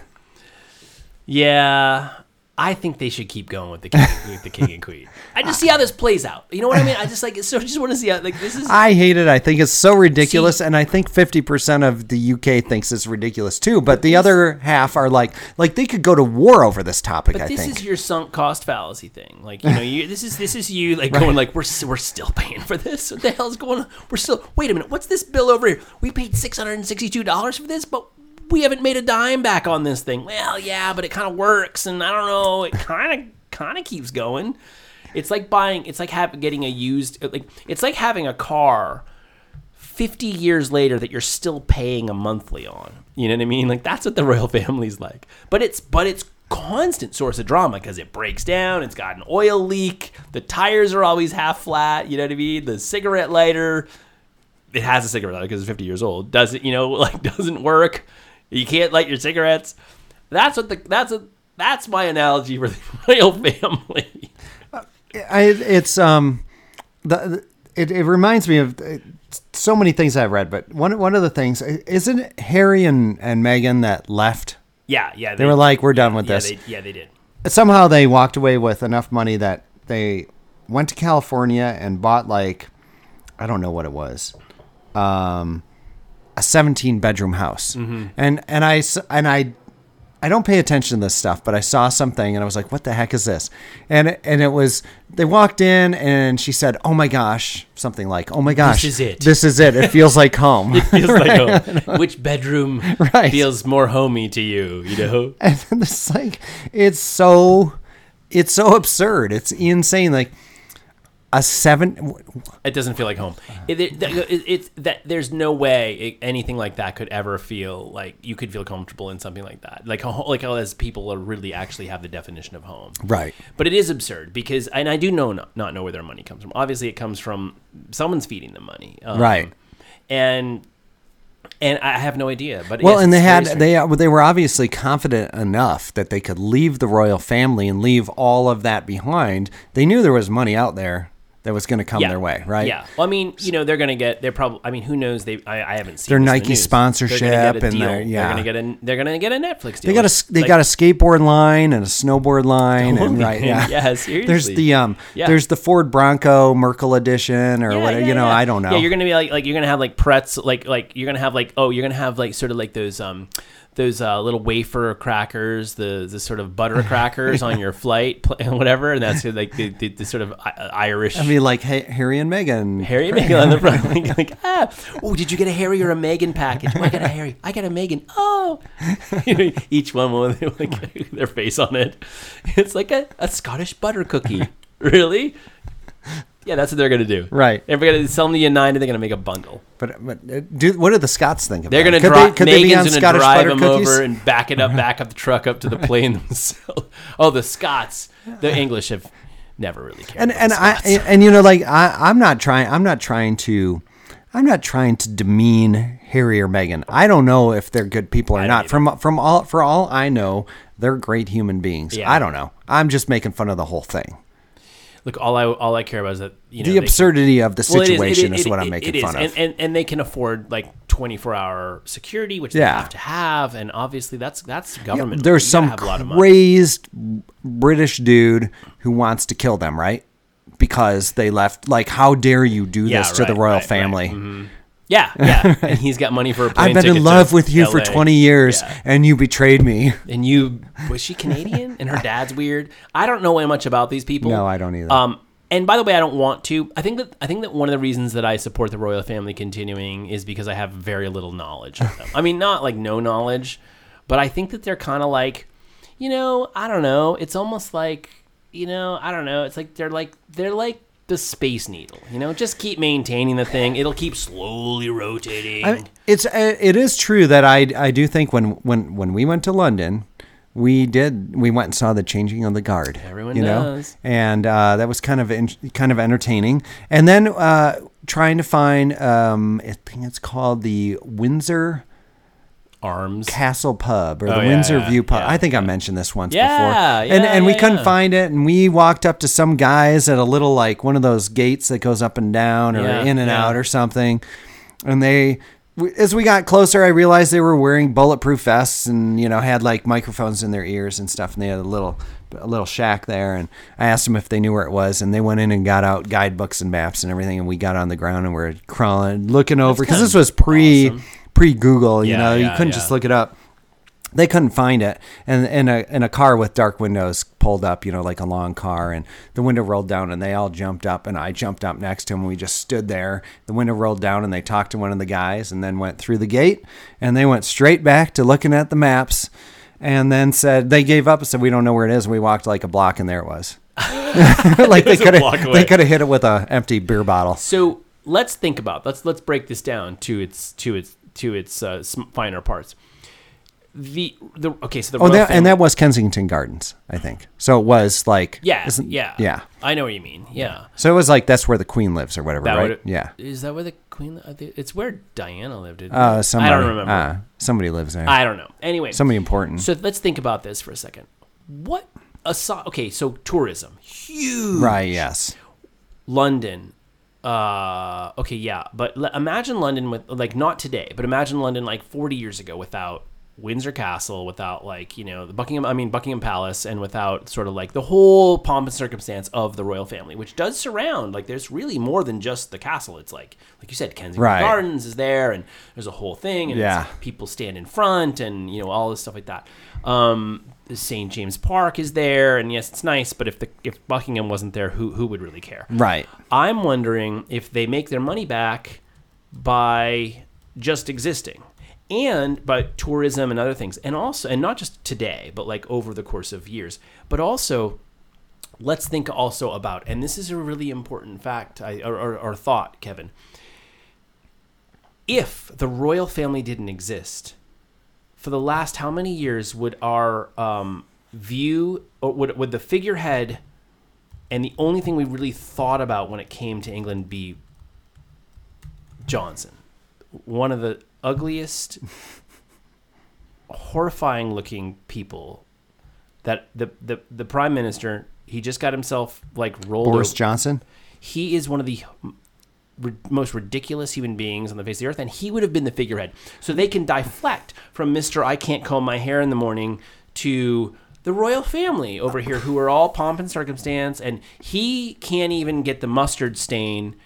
S1: yeah, I think they should keep going with the king, with the king and queen. I just see how this plays out. You know what I mean? I just like so. I just want to see how like this is.
S2: I hate it. I think it's so ridiculous, and I think fifty percent of the UK thinks it's ridiculous too. But the other half are like, like they could go to war over this topic.
S1: But
S2: I
S1: this
S2: think.
S1: is your sunk cost fallacy thing. Like you know, you, this is this is you like going like we're we're still paying for this. What the hell's going on? We're still wait a minute. What's this bill over here? We paid six hundred and sixty two dollars for this, but we haven't made a dime back on this thing. Well, yeah, but it kind of works, and I don't know. It kind of kind of keeps going. It's like buying. It's like having getting a used. Uh, like it's like having a car. 50 years later that you're still paying a monthly on. You know what I mean? Like that's what the royal family's like. But it's but it's constant source of drama because it breaks down, it's got an oil leak, the tires are always half flat, you know what I mean? The cigarette lighter it has a cigarette lighter because it's 50 years old. Does it, you know, like doesn't work. You can't light your cigarettes. That's what the that's a that's my analogy for the royal family.
S2: I, it's um, the it, it reminds me of uh, so many things I've read, but one one of the things isn't Harry and and Meghan that left.
S1: Yeah, yeah.
S2: They were like, "We're done with
S1: yeah,
S2: this."
S1: They, yeah, they did.
S2: somehow they walked away with enough money that they went to California and bought like I don't know what it was, um, a 17 bedroom house, mm-hmm. and and I and I. I don't pay attention to this stuff, but I saw something and I was like, "What the heck is this?" And it- and it was they walked in and she said, "Oh my gosh," something like, "Oh my gosh, this
S1: is it."
S2: This is it. It feels like home."
S1: it Feels like home. Which bedroom
S2: Right.
S1: feels more homey to you? You know.
S2: and it's like it's so it's so absurd it's insane like a seven
S1: It doesn't feel like home. It, it, it, it's that there's no way it, anything like that could ever feel like you could feel comfortable in something like that. Like like as people are really actually have the definition of home.
S2: right
S1: But it is absurd because, and I do know not, not know where their money comes from. Obviously, it comes from someone's feeding them money, um,
S2: Right.
S1: And and I have no idea. But
S2: well
S1: yes,
S2: and they had
S1: strange.
S2: they uh, they were obviously confident enough that they could leave the royal family and leave all of that behind they knew there was money out there that was going to come their way right
S1: Yeah. Well, I mean, you know, they're going to get. They're probably. I mean, who knows? They. I, I haven't seen
S2: Their
S1: the
S2: Nike
S1: news.
S2: sponsorship
S1: They're gonna get a
S2: and their- yeah.
S1: They're going to get a. They're going to get a Netflix deal.
S2: they got a they got a skateboard line and a snowboard line and right yeah
S1: Yeah,
S2: there's the um
S1: Yeah.
S2: there's the Ford Bronco Markle edition or
S1: Yeah,
S2: whatever
S1: yeah,
S2: you know
S1: yeah.
S2: I don't know
S1: Yeah, you're gonna be like like you're gonna have like pretz like like you're gonna have like oh you're gonna have like sort of like those um those uh, little wafer crackers the the sort of butter crackers on your flight whatever and that's like the, the, the sort of Irish.
S2: I mean, like Ha- Harry and Meghan.
S1: Harry and Meghan on the front, like, like ah, oh, did you get a Harry or a Meghan package? Oh, I got a Harry. I got a Meghan. Oh, each one with like their face on it. It's like a, a Scottish butter cookie. really? Yeah, that's what they're gonna do.
S2: Right.
S1: They're gonna sell them to United. They're gonna make a bundle.
S2: But, but uh, do, what do the Scots think of
S1: They're gonna
S2: Could
S1: drive.
S2: they, could they be on
S1: gonna
S2: Scottish
S1: drive them
S2: cookies?
S1: over and back it up, back up the truck up to the plane themselves. Oh, the Scots, the English have never really cared.
S2: and
S1: about
S2: and
S1: the
S2: I and you know like I I'm not trying I'm not trying to I'm not trying to demean Harry or Meghan. I don't know if they're good people or not. From from all for all I know, they're great human beings.
S1: Yeah.
S2: I don't know. I'm just making fun of the whole thing.
S1: Look, all I all I care about is that you know
S2: The absurdity of the
S1: Well, it is- it
S2: situation
S1: is, it-
S2: what I'm making
S1: it is.
S2: fun
S1: and,
S2: of.
S1: and and they can afford like 24 hour security, which they have to have, and obviously that's that's government.
S2: There's
S1: You
S2: some
S1: have a lot of money.
S2: crazed British dude who wants to kill them, right? Because they left. Like, how dare you do
S1: Yeah,
S2: this to the royal
S1: right, right.
S2: family? Mm-hmm.
S1: Yeah, yeah, and he's got money for a plane
S2: I've been in love with you for 20 years,
S1: Yeah.
S2: and you betrayed me.
S1: And you was she Canadian? and her dad's weird. I don't know much about these people.
S2: No, I don't either.
S1: Um, and by the way, I don't want to. I think that I think that one of the reasons that I support the royal family continuing is because I have very little knowledge of them. I mean, not like no knowledge, but I think that they're kind of like, you know, I don't know. It's almost like, you know, I don't know. It's like they're like they're like the space needle. You know, just keep maintaining the thing. It'll keep slowly rotating.
S2: I- it's uh, it is true that I I do think when when when we went to London, we did we went and saw the changing of the guard.
S1: Everyone
S2: you know,
S1: does.
S2: and uh, that was kind of in, kind of entertaining. And then uh, trying to find um, I think it's called the Windsor
S1: Arms.
S2: Castle Pub or oh, the
S1: Oh, yeah,
S2: Windsor
S1: yeah,
S2: View Pub.
S1: yeah,
S2: I think I mentioned this once before. and and we couldn't find it and we walked up to some guys at a little like one of those gates that goes up and down or in and out or something. And they as we got closer, I realized they were wearing bulletproof vests and you know had like microphones in their ears and stuff. And they had a little a little shack there. And I asked them if they knew where it was, and they went in and got out guidebooks and maps and everything. And we got on the ground and we are crawling, looking over because this was pre
S1: awesome.
S2: Pre Google. You
S1: Yeah,
S2: know, you couldn't
S1: yeah.
S2: just look it up. They couldn't find it. And in a in a car with dark windows pulled up you know like a long car and the window rolled down and they all jumped up and I jumped up next to him and we just stood there. The window rolled down and they talked to one of the guys and then went through the gate and they went straight back to looking at the maps and then said they gave up and said we don't know where it is and we walked like a block and there it was. Like they could have they could have hit it with a empty beer bottle.
S1: So let's think about let's let's break this down to its to its to its uh, finer parts. The the okay, so the
S2: oh that,
S1: family,
S2: and that was Kensington Gardens I think so it was like
S1: yeah
S2: isn't-
S1: yeah
S2: yeah
S1: I know what you mean yeah
S2: So it was like that's where the queen lives or whatever,
S1: that
S2: right?
S1: would
S2: yeah.
S1: is that where the queen it's where Diana lived isn't
S2: Uh, somebody,
S1: I don't remember
S2: Uh, somebody lives there.
S1: I don't know anyway
S2: somebody important.
S1: so let's think about this for a second what aside okay so tourism huge
S2: right? Yes.
S1: London. Uh, okay, yeah, but l- imagine London with like not today, but imagine London like 40 years ago without Windsor Castle, without like you know the Buckingham, I mean Buckingham Palace, and without sort of like the whole pomp and circumstance of the royal family, which does surround like there's really more than just the castle. It's like like you said, Kensington
S2: Right.
S1: Gardens is there, and there's a whole thing, and
S2: Yeah.
S1: people stand in front, and you know all this stuff like that. Um, St James Park is there, and yes, it's nice, but if the if Buckingham wasn't there, who who would really care?
S2: Right.
S1: I'm wondering if they make their money back by just existing and by tourism and other things and also and not just today but like over the course of years but also let's think also about and this is a really important fact I, or, or, or thought kevin if the royal family didn't exist for the last how many years would our um, view or would, would the figurehead and the only thing we really thought about when it came to England be Johnson, one of the ugliest, horrifying looking people. That the the the prime minister he just got himself like rolled.
S2: Boris
S1: over.
S2: Johnson.
S1: He is one of the most ridiculous human beings on the face of the earth, and he would have been the figurehead. So they can deflect from Mister I can't comb my hair in the morning to the royal family over here, who are all pomp and circumstance, and he can't even get the mustard stain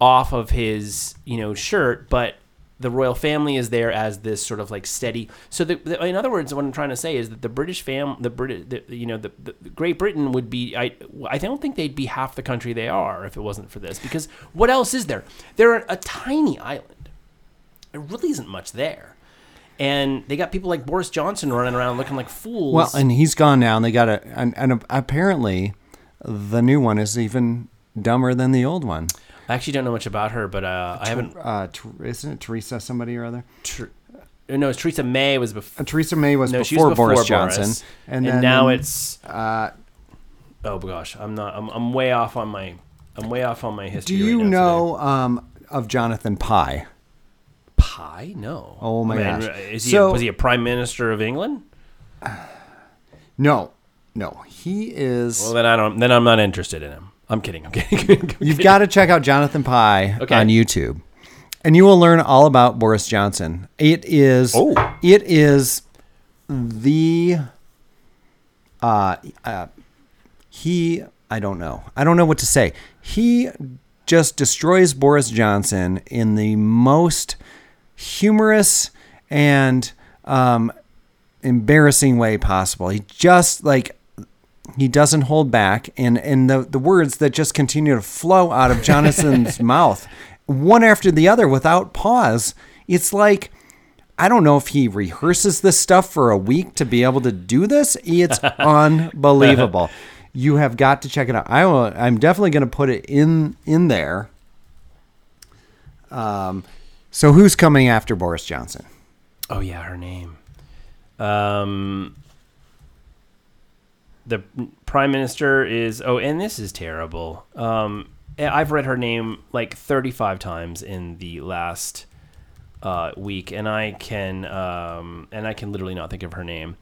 S1: off of his you know shirt, but the royal family is there as this sort of like steady. So, the, the, in other words, what I'm trying to say is that the British fam, the British, you know, the, the, Great Britain would be. I I don't think they'd be half the country they are if it wasn't for this. Because what else is there? They're a tiny island. There really isn't much there. And they got people like Boris Johnson running around looking like fools.
S2: Well, and he's gone now, and they got a and, and apparently, the new one is even dumber than the old one.
S1: I actually don't know much about her, but uh, I haven't.
S2: Uh, Ter- isn't it Theresa somebody or other?
S1: Tr- no, Theresa May was before.
S2: Uh, Theresa May was
S1: No,
S2: before,
S1: was before
S2: Boris
S1: Boris,
S2: Johnson,
S1: and,
S2: then
S1: now it's
S2: Uh,
S1: oh gosh, I'm not. I'm, I'm way off on my. I'm way off on my history.
S2: do you
S1: right now
S2: know um, of Jonathan Pye?
S1: Pie? No.
S2: Oh, my
S1: Man,
S2: gosh.
S1: Is he
S2: So-
S1: was he a prime minister of England?
S2: No, no, he is.
S1: Well, then I don't. Then I'm not interested in him. I'm kidding. I'm kidding.
S2: You've got to check out Jonathan Pie
S1: Okay.
S2: on YouTube. and you will learn all about Boris Johnson. It is
S1: Oh.
S2: it is the uh, uh he I don't know. I don't know what to say. He just destroys Boris Johnson in the most humorous and um embarrassing way possible. He just like he doesn't hold back and and the the words that just continue to flow out of Jonathan's mouth one after the other without pause. It's like I don't know if he rehearses this stuff for a week to be able to do this. It's unbelievable. You have got to check it out. I will, I'm definitely going to put it in in there. Um, so who's coming after Boris Johnson?
S1: Oh yeah, her name. Um, the prime minister is. Oh, and this is terrible. Um, I've read her name like thirty-five times in the last uh, week, and I can um, and I can literally not think of her name.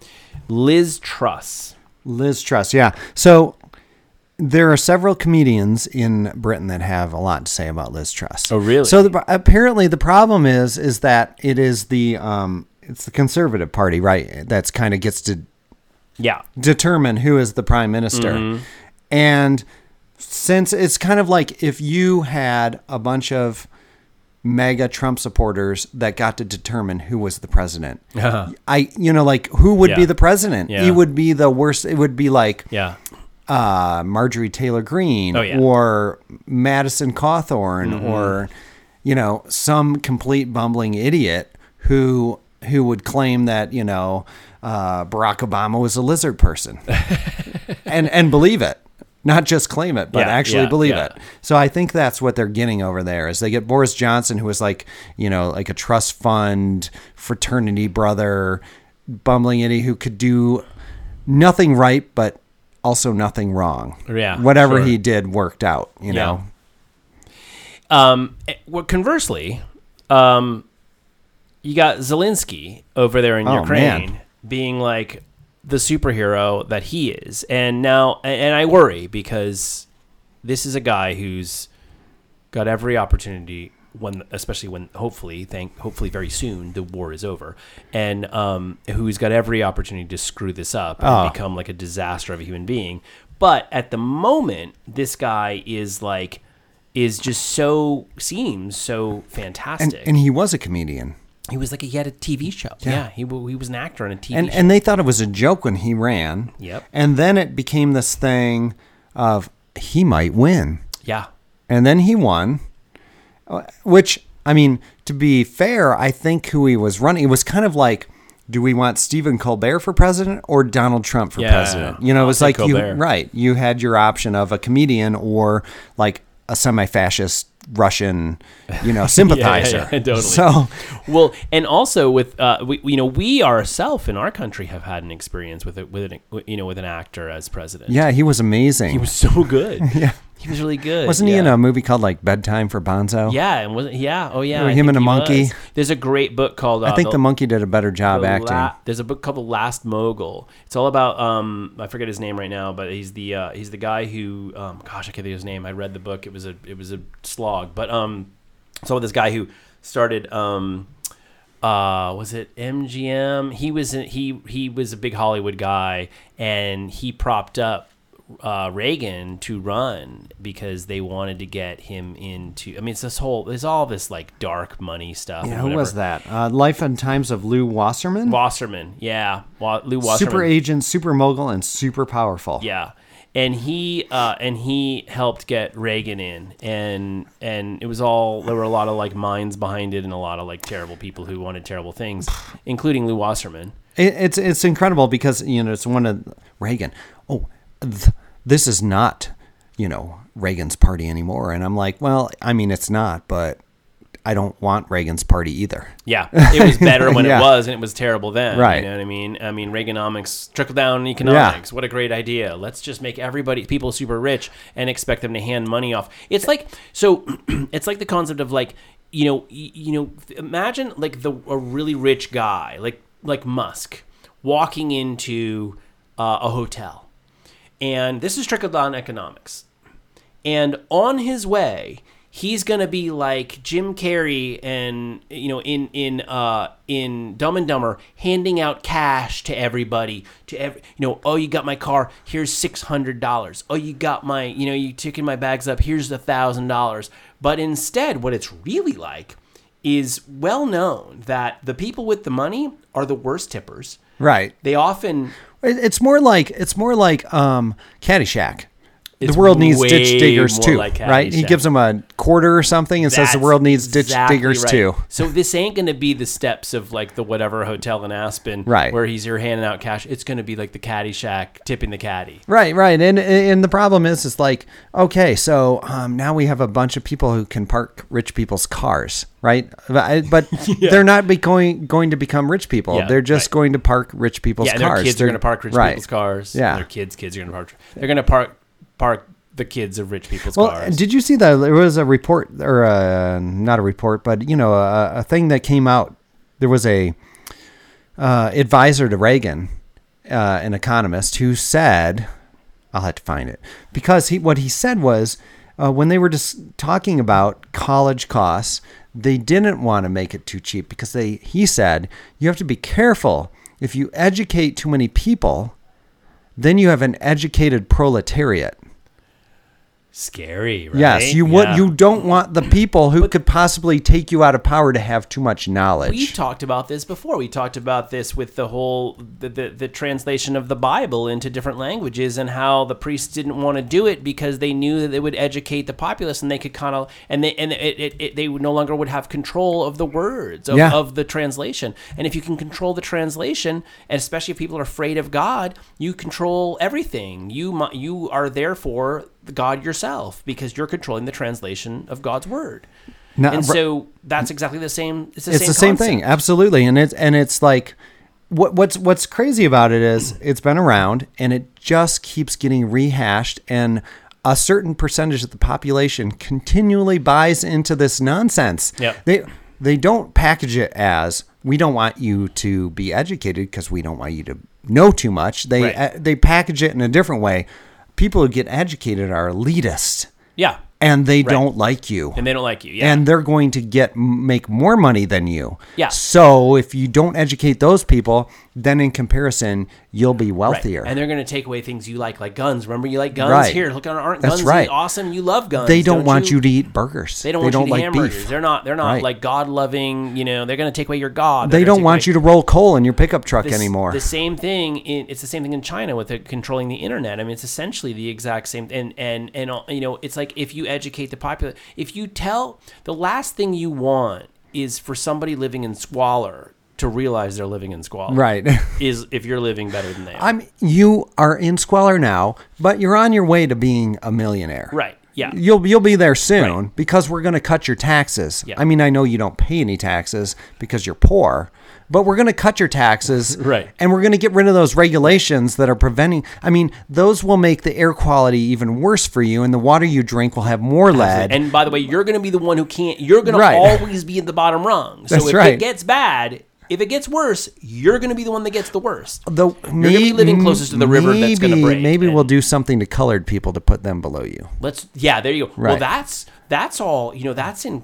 S1: Liz Truss.
S2: Liz Truss, yeah. So there are several comedians in Britain that have a lot to say about Liz Truss.
S1: Oh, really?
S2: So the, apparently the problem is is that it is the um it's the Conservative Party, right? That's kind of gets to
S1: Yeah.
S2: determine who is the prime minister. And since it's kind of like if you had a bunch of mega Trump supporters that got to determine who was the president. I you know like who would be the president?
S1: Yeah.
S2: He would be the worst it would be like
S1: Yeah.
S2: uh, Marjorie Taylor Greene
S1: Oh, yeah. Mm-hmm.
S2: or Madison Cawthorn or you know some complete bumbling idiot who who would claim that you know uh, Barack Obama was a lizard person. And and believe it. Not just claim it but
S1: Yeah,
S2: actually
S1: yeah,
S2: believe
S1: yeah.
S2: it. So I think that's what they're getting over there is they get Boris Johnson who is like you know like a trust fund fraternity brother bumbling idiot who could do nothing right but also nothing wrong.
S1: Yeah,
S2: whatever
S1: sure.
S2: he did worked out you know?
S1: Um, eh, well, conversely, um, you got Zelensky over there in
S2: Oh,
S1: Ukraine
S2: man.
S1: being like the superhero that he is, and now, and I worry because this is a guy who's got every opportunity when, especially when hopefully, thank, hopefully very soon the war is over, and um, who's got every opportunity to screw this up and
S2: Ah.
S1: become like a disaster of a human being. But at the moment, this guy is like, is just so seems so
S2: and,
S1: fantastic.
S2: and he was a comedian
S1: he was like he had a TV show. Yeah, he w- he was an actor on a TV
S2: and
S1: show.
S2: and they thought it was a joke when he ran
S1: Yep.
S2: and then it became this thing of he might win
S1: yeah,
S2: and then he won uh, which i mean to be fair i think who he was running it was kind of like do we want Stephen Colbert for president or Donald Trump for
S1: Yeah,
S2: president? You know, it
S1: I'll
S2: was
S1: take
S2: like you right. You had your option of a comedian or like a semi-fascist Russian, you know, sympathizer.
S1: yeah, totally.
S2: So
S1: well, and also with uh, we, you know, we ourselves in our country have had an experience with it with an you know with an actor as president.
S2: yeah, he was amazing.
S1: he was so good.
S2: yeah.
S1: He was really good.
S2: Wasn't he in a movie called like Bedtime for Bonzo?
S1: Yeah, and wasn't yeah? Oh yeah,
S2: him and a monkey?
S1: was. There's a great book called. Uh,
S2: I think the monkey did a better job
S1: The
S2: acting.
S1: La- there's a book called The Last Mogul. It's all about um I forget his name right now, but he's the uh, he's the guy who um gosh I can't think of his name. I read the book. It was a it was a slog, but um so this guy who started um uh was it MGM? He was in, he he was a big Hollywood guy and he propped up uh, Reagan to run because they wanted to get him into. I mean, it's this whole. There's all this like dark money stuff.
S2: yeah, who was that? Uh, Life and Times of Lew Wasserman.
S1: Wasserman, yeah, Wa- Lew Wasserman.
S2: super agent, super mogul, and super powerful.
S1: Yeah, and he uh, and he helped get Reagan in, and and it was all there were a lot of like minds behind it, and a lot of like terrible people who wanted terrible things, including Lew Wasserman.
S2: It, it's it's incredible because you know it's one of Reagan. Oh, th- this is not you know Reagan's party anymore, and I'm like, well, I mean, it's not, but I don't want Reagan's party either.
S1: Yeah, it was better when
S2: Yeah.
S1: it was, and it was terrible then.
S2: Right.
S1: You know what I mean? I mean, Reaganomics, trickle down economics. What a great idea. Let's just make everybody, people super rich and expect them to hand money off. It's like, so it's like the concept of like, you know, you know, imagine like the a really rich guy, like like Musk, walking into uh, a hotel, and this is trickle down economics. And on his way, he's gonna be like Jim Carrey and you know in in uh in Dumb and Dumber handing out cash to everybody to every you know oh you got my car here's six hundred dollars oh you got my you know you taking my bags up here's a thousand dollars but instead what it's really like is well known that the people with the money are the worst tippers
S2: Right.
S1: they often
S2: It's more like it's more like um, Caddyshack. The world needs ditch diggers too,
S1: like
S2: right? He gives them a quarter or something and says the world needs ditch
S1: exactly
S2: diggers
S1: right.
S2: too.
S1: So this ain't going to be the steps of like the whatever hotel in Aspen,
S2: Right.
S1: Where he's here handing out cash. It's going to be like the caddy shack tipping the caddy.
S2: Right, right, and and the problem is, it's like okay, so um, now we have a bunch of people who can park rich people's cars, right? But, but they're not be going going to become rich people.
S1: Yeah,
S2: they're just
S1: right.
S2: going to park rich people's
S1: yeah,
S2: cars.
S1: their kids are
S2: They're-
S1: going to park rich
S2: right.
S1: people's cars.
S2: Yeah.
S1: their kids' kids are going to park. They're going to park park the kids of rich people's
S2: Well,
S1: cars.
S2: did you see that? There was a report, or uh not a report, but you know, a, a thing that came out. There was a uh, advisor to Reagan, uh, an economist, who said, "I'll have to find it," because he what he said was uh, when they were just talking about college costs, they didn't want to make it too cheap because they. He said you have to be careful if you educate too many people, then you have an educated proletariat.
S1: Scary, right?
S2: Yes, you
S1: Yeah.
S2: would. You don't want the people who could possibly take you out of power to have too much knowledge.
S1: We've talked about this before. We talked about this with the whole the, the, the translation of the Bible into different languages and how the priests didn't want to do it because they knew that they would educate the populace and they could kind of and they and it, it, it, they no longer would have control of the words of,
S2: Yeah.
S1: of the translation. And if you can control the translation, and especially if people are afraid of God, you control everything. You you are therefore God yourself because you're controlling the translation of God's word. And so that's exactly the same. It's the
S2: it's
S1: same.
S2: the same thing, absolutely. And it's and it's like what what's what's crazy about it is it's been around and it just keeps getting rehashed and a certain percentage of the population continually buys into this nonsense.
S1: Yep.
S2: They they don't package it as we don't want you to be educated because we don't want you to know too much. They
S1: Right.
S2: uh, they package it in a different way. People who get educated are elitist
S1: Yeah.
S2: And they don't like you
S1: And they don't like you. Yeah.
S2: and they're going to get make more money than you.
S1: Yeah.
S2: So if you don't educate those people, then in comparison, you'll be
S1: Right.
S2: wealthier.
S1: And they're going to take away things you like, like guns. Remember, you like guns.
S2: Right.
S1: Here, look, on aren't
S2: That's
S1: guns
S2: right.
S1: awesome? You love guns.
S2: they don't, want you? to eat burgers.
S1: They don't want you to eat
S2: like
S1: hamburgers.
S2: beef.
S1: They're not. They're not
S2: Right.
S1: like God loving. You know, they're going to take away your God.
S2: They don't want you to roll coal in your pickup truck
S1: this,
S2: anymore.
S1: The same thing. In, it's the same thing in China with it controlling the internet. I mean, it's essentially the exact same. And and and uh, you know, it's like if you educate the popular, if you tell the last thing you want is for somebody living in squalor to realize they're living in squalor.
S2: Right.
S1: Is if you're living better than they are.
S2: I'm you are in squalor now, but you're on your way to being a millionaire.
S1: right. Yeah.
S2: You'll you'll be there soon
S1: Right.
S2: because we're going to cut your taxes.
S1: Yeah.
S2: I mean, I know you don't pay any taxes because you're poor, but we're going to cut your taxes.
S1: Right.
S2: And we're going to get rid of those regulations that are preventing. I mean, those will make the air quality even worse for you, and the water you drink will have more lead.
S1: And by the way, you're going to be the one who can't. You're going
S2: Right.
S1: to always be at the bottom rung. So
S2: That's
S1: if
S2: right.
S1: it gets bad, if it gets worse, you're going to be the one that gets the worst.
S2: the,
S1: You're gonna be living closest to the river that's gonna
S2: maybe-
S1: break,
S2: Maybe
S1: and-
S2: we'll do something to colored people to put them below you.
S1: Let's. Yeah, there you go. Well,
S2: Right.
S1: that's that's all. You know, that's in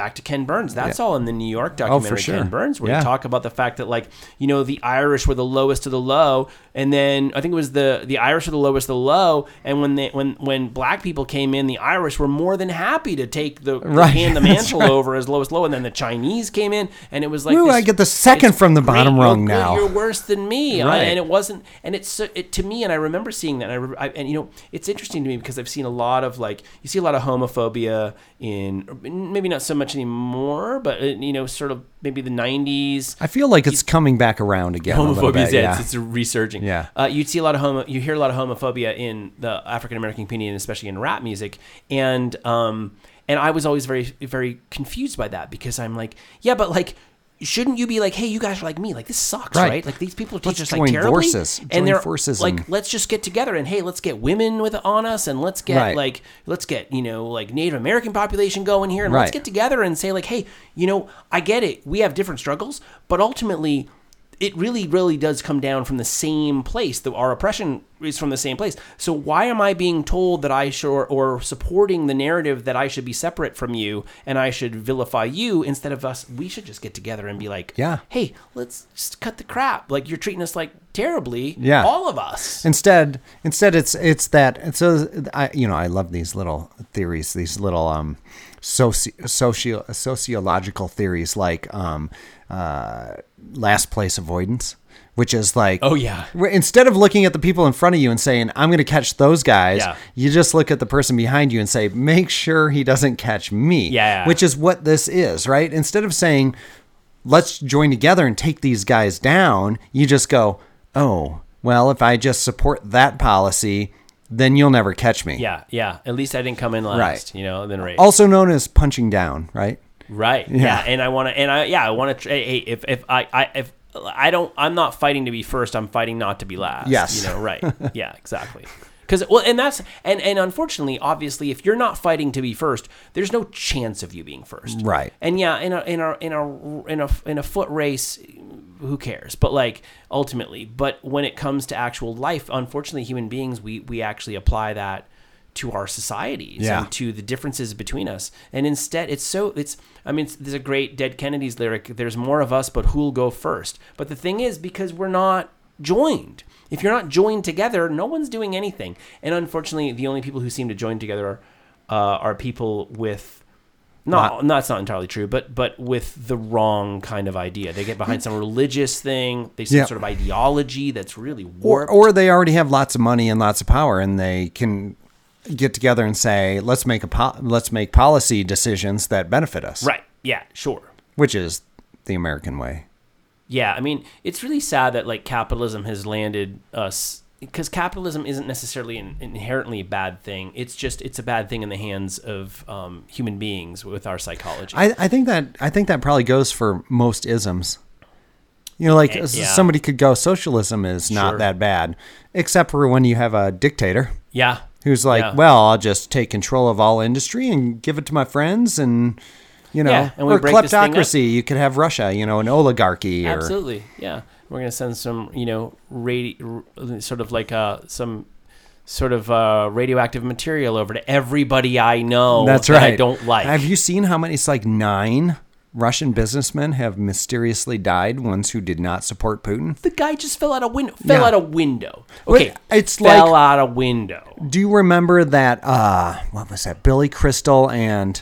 S1: back to Ken Burns. That's all in the New York oh, documentary
S2: Oh, sure.
S1: Ken Burns, where
S2: Yeah.
S1: you talk about the fact that like you know the Irish were the lowest of the low, and then I think it was the the Irish were the lowest of the low, and when they when when black people came in, the Irish were more than happy to take the
S2: Right.
S1: hand the mantle over as lowest low, and then the Chinese came in, and it was like
S2: Ooh,
S1: this-
S2: I get the second from the bottom
S1: you're
S2: rung now.
S1: You're worse than me, uh,
S2: I-
S1: and it wasn't. And it's uh, it, to me, and I remember seeing that. And I, I and you know, it's interesting to me because I've seen a lot of like you see a lot of homophobia in maybe not so much anymore, but uh, you know, sort of maybe the '90s.
S2: I feel like it's coming back around again.
S1: Homophobia
S2: bit,
S1: yeah. it's, it's resurging.
S2: Yeah.
S1: uh, you'd see a lot of homo. You hear a lot of homophobia in the African American community, and especially in rap music. And um, and I was always very very confused by that because I'm like, yeah, but like. Shouldn't you be like, hey, you guys are like me? Like this sucks,
S2: Right.
S1: right? Like these people teach
S2: Let's
S1: us
S2: join
S1: like terribly,
S2: forces. Join
S1: and they're
S2: forces
S1: like,
S2: and-
S1: let's just get together and hey, let's get women with on us, and let's get
S2: Right.
S1: like, let's get you know like Native American population going here, and let's get together and say like, hey, you know, I get it, we have different struggles, but ultimately, it really, really does come down from the same place. The, our oppression is from the same place. So why am I being told that I should or, or supporting the narrative that I should be separate from you and I should vilify you instead of us? We should just get together and be like,
S2: Yeah.
S1: hey, let's just cut the crap. Like you're treating us like terribly.
S2: Yeah.
S1: all of us.
S2: Instead, instead, it's it's that. So I, you know, I love these little theories, these little um, soci, socio, sociological theories, like um, uh, last place avoidance, which is like,
S1: Oh, yeah.
S2: instead of looking at the people in front of you and saying, "I'm going to catch those guys,"
S1: Yeah.
S2: you just look at the person behind you and say, "Make sure he doesn't catch me."
S1: Yeah.
S2: which is what this is, right? Instead of saying, let's join together and take these guys down, you just go, oh, well, if I just support that policy, then you'll never catch me.
S1: Yeah, yeah. At least I didn't come in last.
S2: Right.
S1: You know, then race.
S2: Also known as punching down, right?
S1: Right. Yeah. And I want to. And I. Yeah. I want to. Hey, hey, if if I I if I don't. I'm not fighting to be first. I'm fighting not to be last.
S2: Yes.
S1: You know. Right. yeah. Exactly. Because well, and that's and and unfortunately, obviously, if you're not fighting to be first, there's no chance of you being first.
S2: Right.
S1: And yeah, in a in a in a in a in a foot race, who cares? But like ultimately, but when it comes to actual life, unfortunately, human beings, we we actually apply that to our societies
S2: Yeah.
S1: and to the differences between us. And instead, it's so it's. I mean, it's, there's a great Dead Kennedys lyric. There's more of us, but who'll go first? But the thing is, because we're not joined. If you're not joined together, no one's doing anything. And unfortunately, the only people who seem to join together uh, are people with. No, no, that's not entirely true, but but with the wrong kind of idea. They get behind some religious thing. They some
S2: Yeah.
S1: sort of ideology that's really
S2: Or, or they already have lots of money and lots of power, and they can get together and say, let's make a po- let's make policy decisions that benefit us,
S1: right? Yeah, sure.
S2: Which is the American way.
S1: Yeah, I mean, it's really sad that like capitalism has landed us because capitalism isn't necessarily an inherently bad thing. It's just it's a bad thing in the hands of um, human beings with our psychology.
S2: I, I think that I think that probably goes for most isms. You know, like
S1: Eh, yeah.
S2: somebody could go, socialism is not
S1: Sure.
S2: that bad, except for when you have a dictator
S1: yeah,
S2: who's like,
S1: Yeah.
S2: well, I'll just take control of all industry and give it to my friends, and you know,
S1: Yeah, and we
S2: or
S1: break this thing up.
S2: kleptocracy. You could have Russia, you know, an oligarchy, or
S1: absolutely. Yeah, we're gonna send some you know radi- r- sort of like uh, some sort of uh, radioactive material over to everybody I know.
S2: that's
S1: that
S2: right.
S1: I don't like.
S2: Have you seen how many? It's like nine Russian businessmen have mysteriously died. Ones who did not support Putin.
S1: the guy just fell out a window. Fell
S2: Yeah.
S1: out a window. Okay,
S2: it's
S1: fell
S2: like-
S1: out a window.
S2: Do you remember that? uh What was that? Billy Crystal and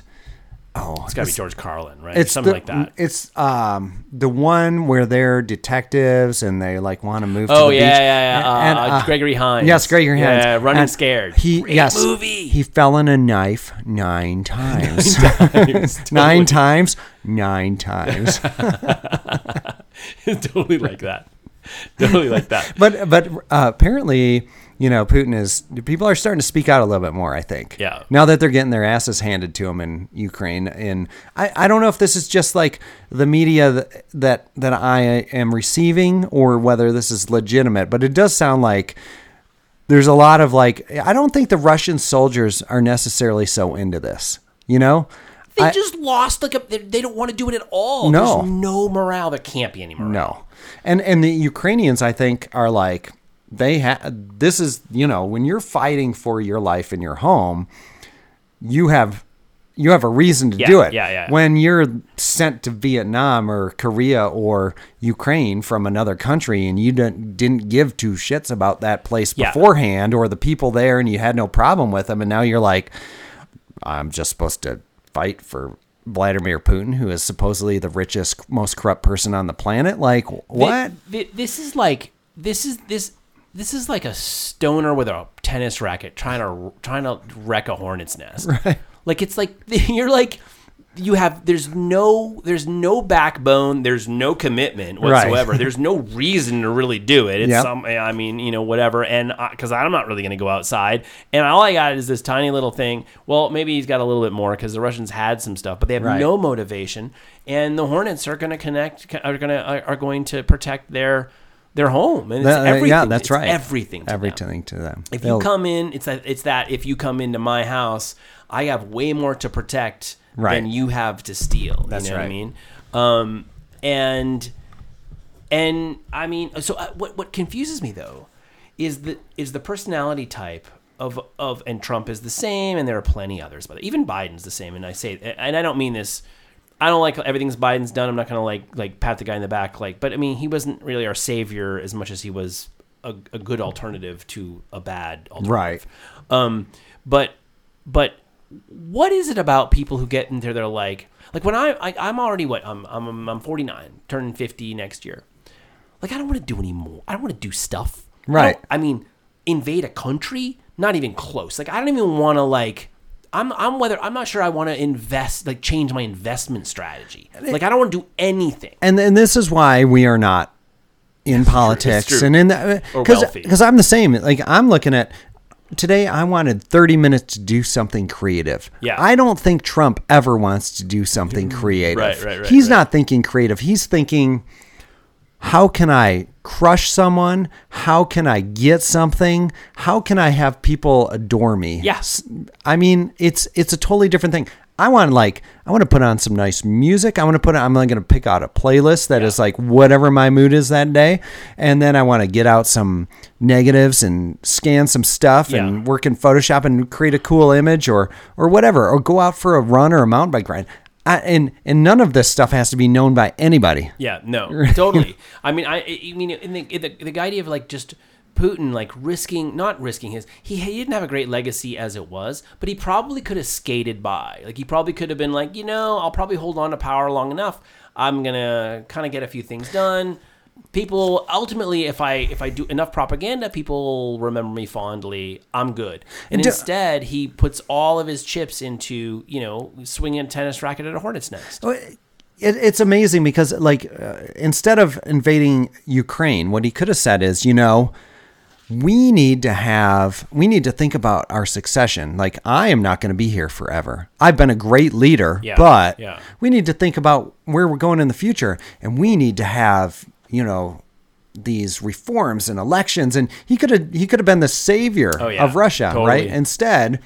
S2: oh,
S1: It's got to be George Carlin, right?
S2: it's
S1: something
S2: the,
S1: like that.
S2: It's um the one where they're detectives and they like want to move.
S1: Oh
S2: to the
S1: yeah,
S2: beach.
S1: yeah, yeah. Uh,
S2: And,
S1: uh, Gregory Hines.
S2: Yes, Gregory Hines.
S1: Yeah, running
S2: And
S1: scared.
S2: He
S1: Great
S2: yes,
S1: movie.
S2: He fell in a knife nine times.
S1: Times,
S2: nine times. Nine times.
S1: totally like that. Totally like that.
S2: but but uh, apparently, you know, Putin is. People are starting to speak out a little bit more. I think.
S1: Yeah.
S2: Now that they're getting their asses handed to them in Ukraine, and I, I don't know if this is just like the media that, that that I am receiving, or whether this is legitimate. But it does sound like there's a lot of like. I don't think the Russian soldiers are necessarily so into this. You know.
S1: They
S2: I-
S1: just lost like a. They, they don't want to do it at all.
S2: No.
S1: There's no morale. There can't be any morale.
S2: No, and and the Ukrainians, I think, are like they have. This is you know when you're fighting for your life in your home, you have you have a reason to
S1: Yeah,
S2: do it.
S1: yeah, yeah.
S2: When you're sent to Vietnam or Korea or Ukraine from another country and you didn't didn't give two shits about that place
S1: Yeah.
S2: beforehand or the people there and you had no problem with them and now you're like, I'm just supposed to fight for. Vladimir Putin, who is supposedly the richest, most corrupt person on the planet, like what?
S1: Thi- thi- This is like this is this this is like a stoner with a tennis racket trying to trying to wreck a hornet's nest.
S2: Right.
S1: Like it's like you're like you have there's no there's no backbone there's no commitment
S2: Right.
S1: whatsoever there's no reason to really do it it's
S2: Yep.
S1: some i mean you know whatever and because i'm not really going to go outside and all i got is this tiny little thing well maybe he's got a little bit more because the russians had some stuff but they have
S2: Right.
S1: no motivation and the hornets are going to connect are going to are going to protect their their home and it's
S2: That- uh,
S1: everything
S2: yeah, that's
S1: It's
S2: right.
S1: everything to them.
S2: Everything to them.
S1: If
S2: They'll-
S1: you come in, it's that it's that if you come into my house, I have way more to protect
S2: Right.
S1: than you have to steal.
S2: That's
S1: you know what I mean? Um, and and I mean, so uh, what what confuses me though is the is the personality type of of and Trump is the same, and there are plenty others, but even Biden's the same. And I say, and I don't mean this. I don't like everything's Biden's done. I'm not gonna like like pat the guy in the back, like. But I mean, he wasn't really our savior as much as he was a, a good alternative to a bad alternative.
S2: Right.
S1: Um, but but what is it about people who get into their like like when I, I I'm already what I'm I'm I'm 49, turning 50 next year. Like I don't want to do any more. I don't want to do stuff.
S2: Right.
S1: don't- I, mean, invade a country? Not even close. Like I don't even want to like. I'm I'm whether I'm not sure I want to invest like change my investment strategy. Like I don't want to do anything.
S2: and and this is why we are not in politics and in the uh,
S1: Or
S2: because because I'm the same. Like I'm looking at today. I wanted 30 minutes to do something creative.
S1: Yeah.
S2: I don't think Trump ever wants to do something mm, creative.
S1: Right, right, right,
S2: He's not thinking creative. He's thinking. How can I crush someone? How can I get something? How can I have people adore me?
S1: Yes.
S2: I mean, it's it's a totally different thing. I want like I want to put on some nice music. I want to put I'm going to pick out a playlist that is like whatever my mood is that day, and then I want to get out some negatives and scan some stuff
S1: Yeah.
S2: and work in Photoshop and create a cool image or or whatever, or go out for a run or a mountain bike ride. I, and and none of this stuff has to be known by anybody.
S1: Yeah, no, totally. I mean, I, I mean, in the, in the the idea of like just Putin like risking, not risking his, he, he didn't have a great legacy as it was, but he probably could have skated by. Like he probably could have been like, you know, I'll probably hold on to power long enough. I'm gonna kind of get a few things done. People ultimately, if I if I do enough propaganda, people remember me fondly. I'm good. And
S2: do-
S1: instead, he puts all of his chips into you know swinging a tennis racket at a hornet's nest.
S2: It, it's amazing because, like, uh, instead of invading Ukraine, what he could have said is, you know, we need to have, we need to think about our succession. Like, I am not going to be here forever. I've been a great leader,
S1: Yeah,
S2: but
S1: yeah.
S2: we need to think about where we're going in the future, and we need to have, you know, these reforms and elections. And he could have, he could have been the savior
S1: Oh, yeah.
S2: of Russia,
S1: Totally.
S2: right? Instead,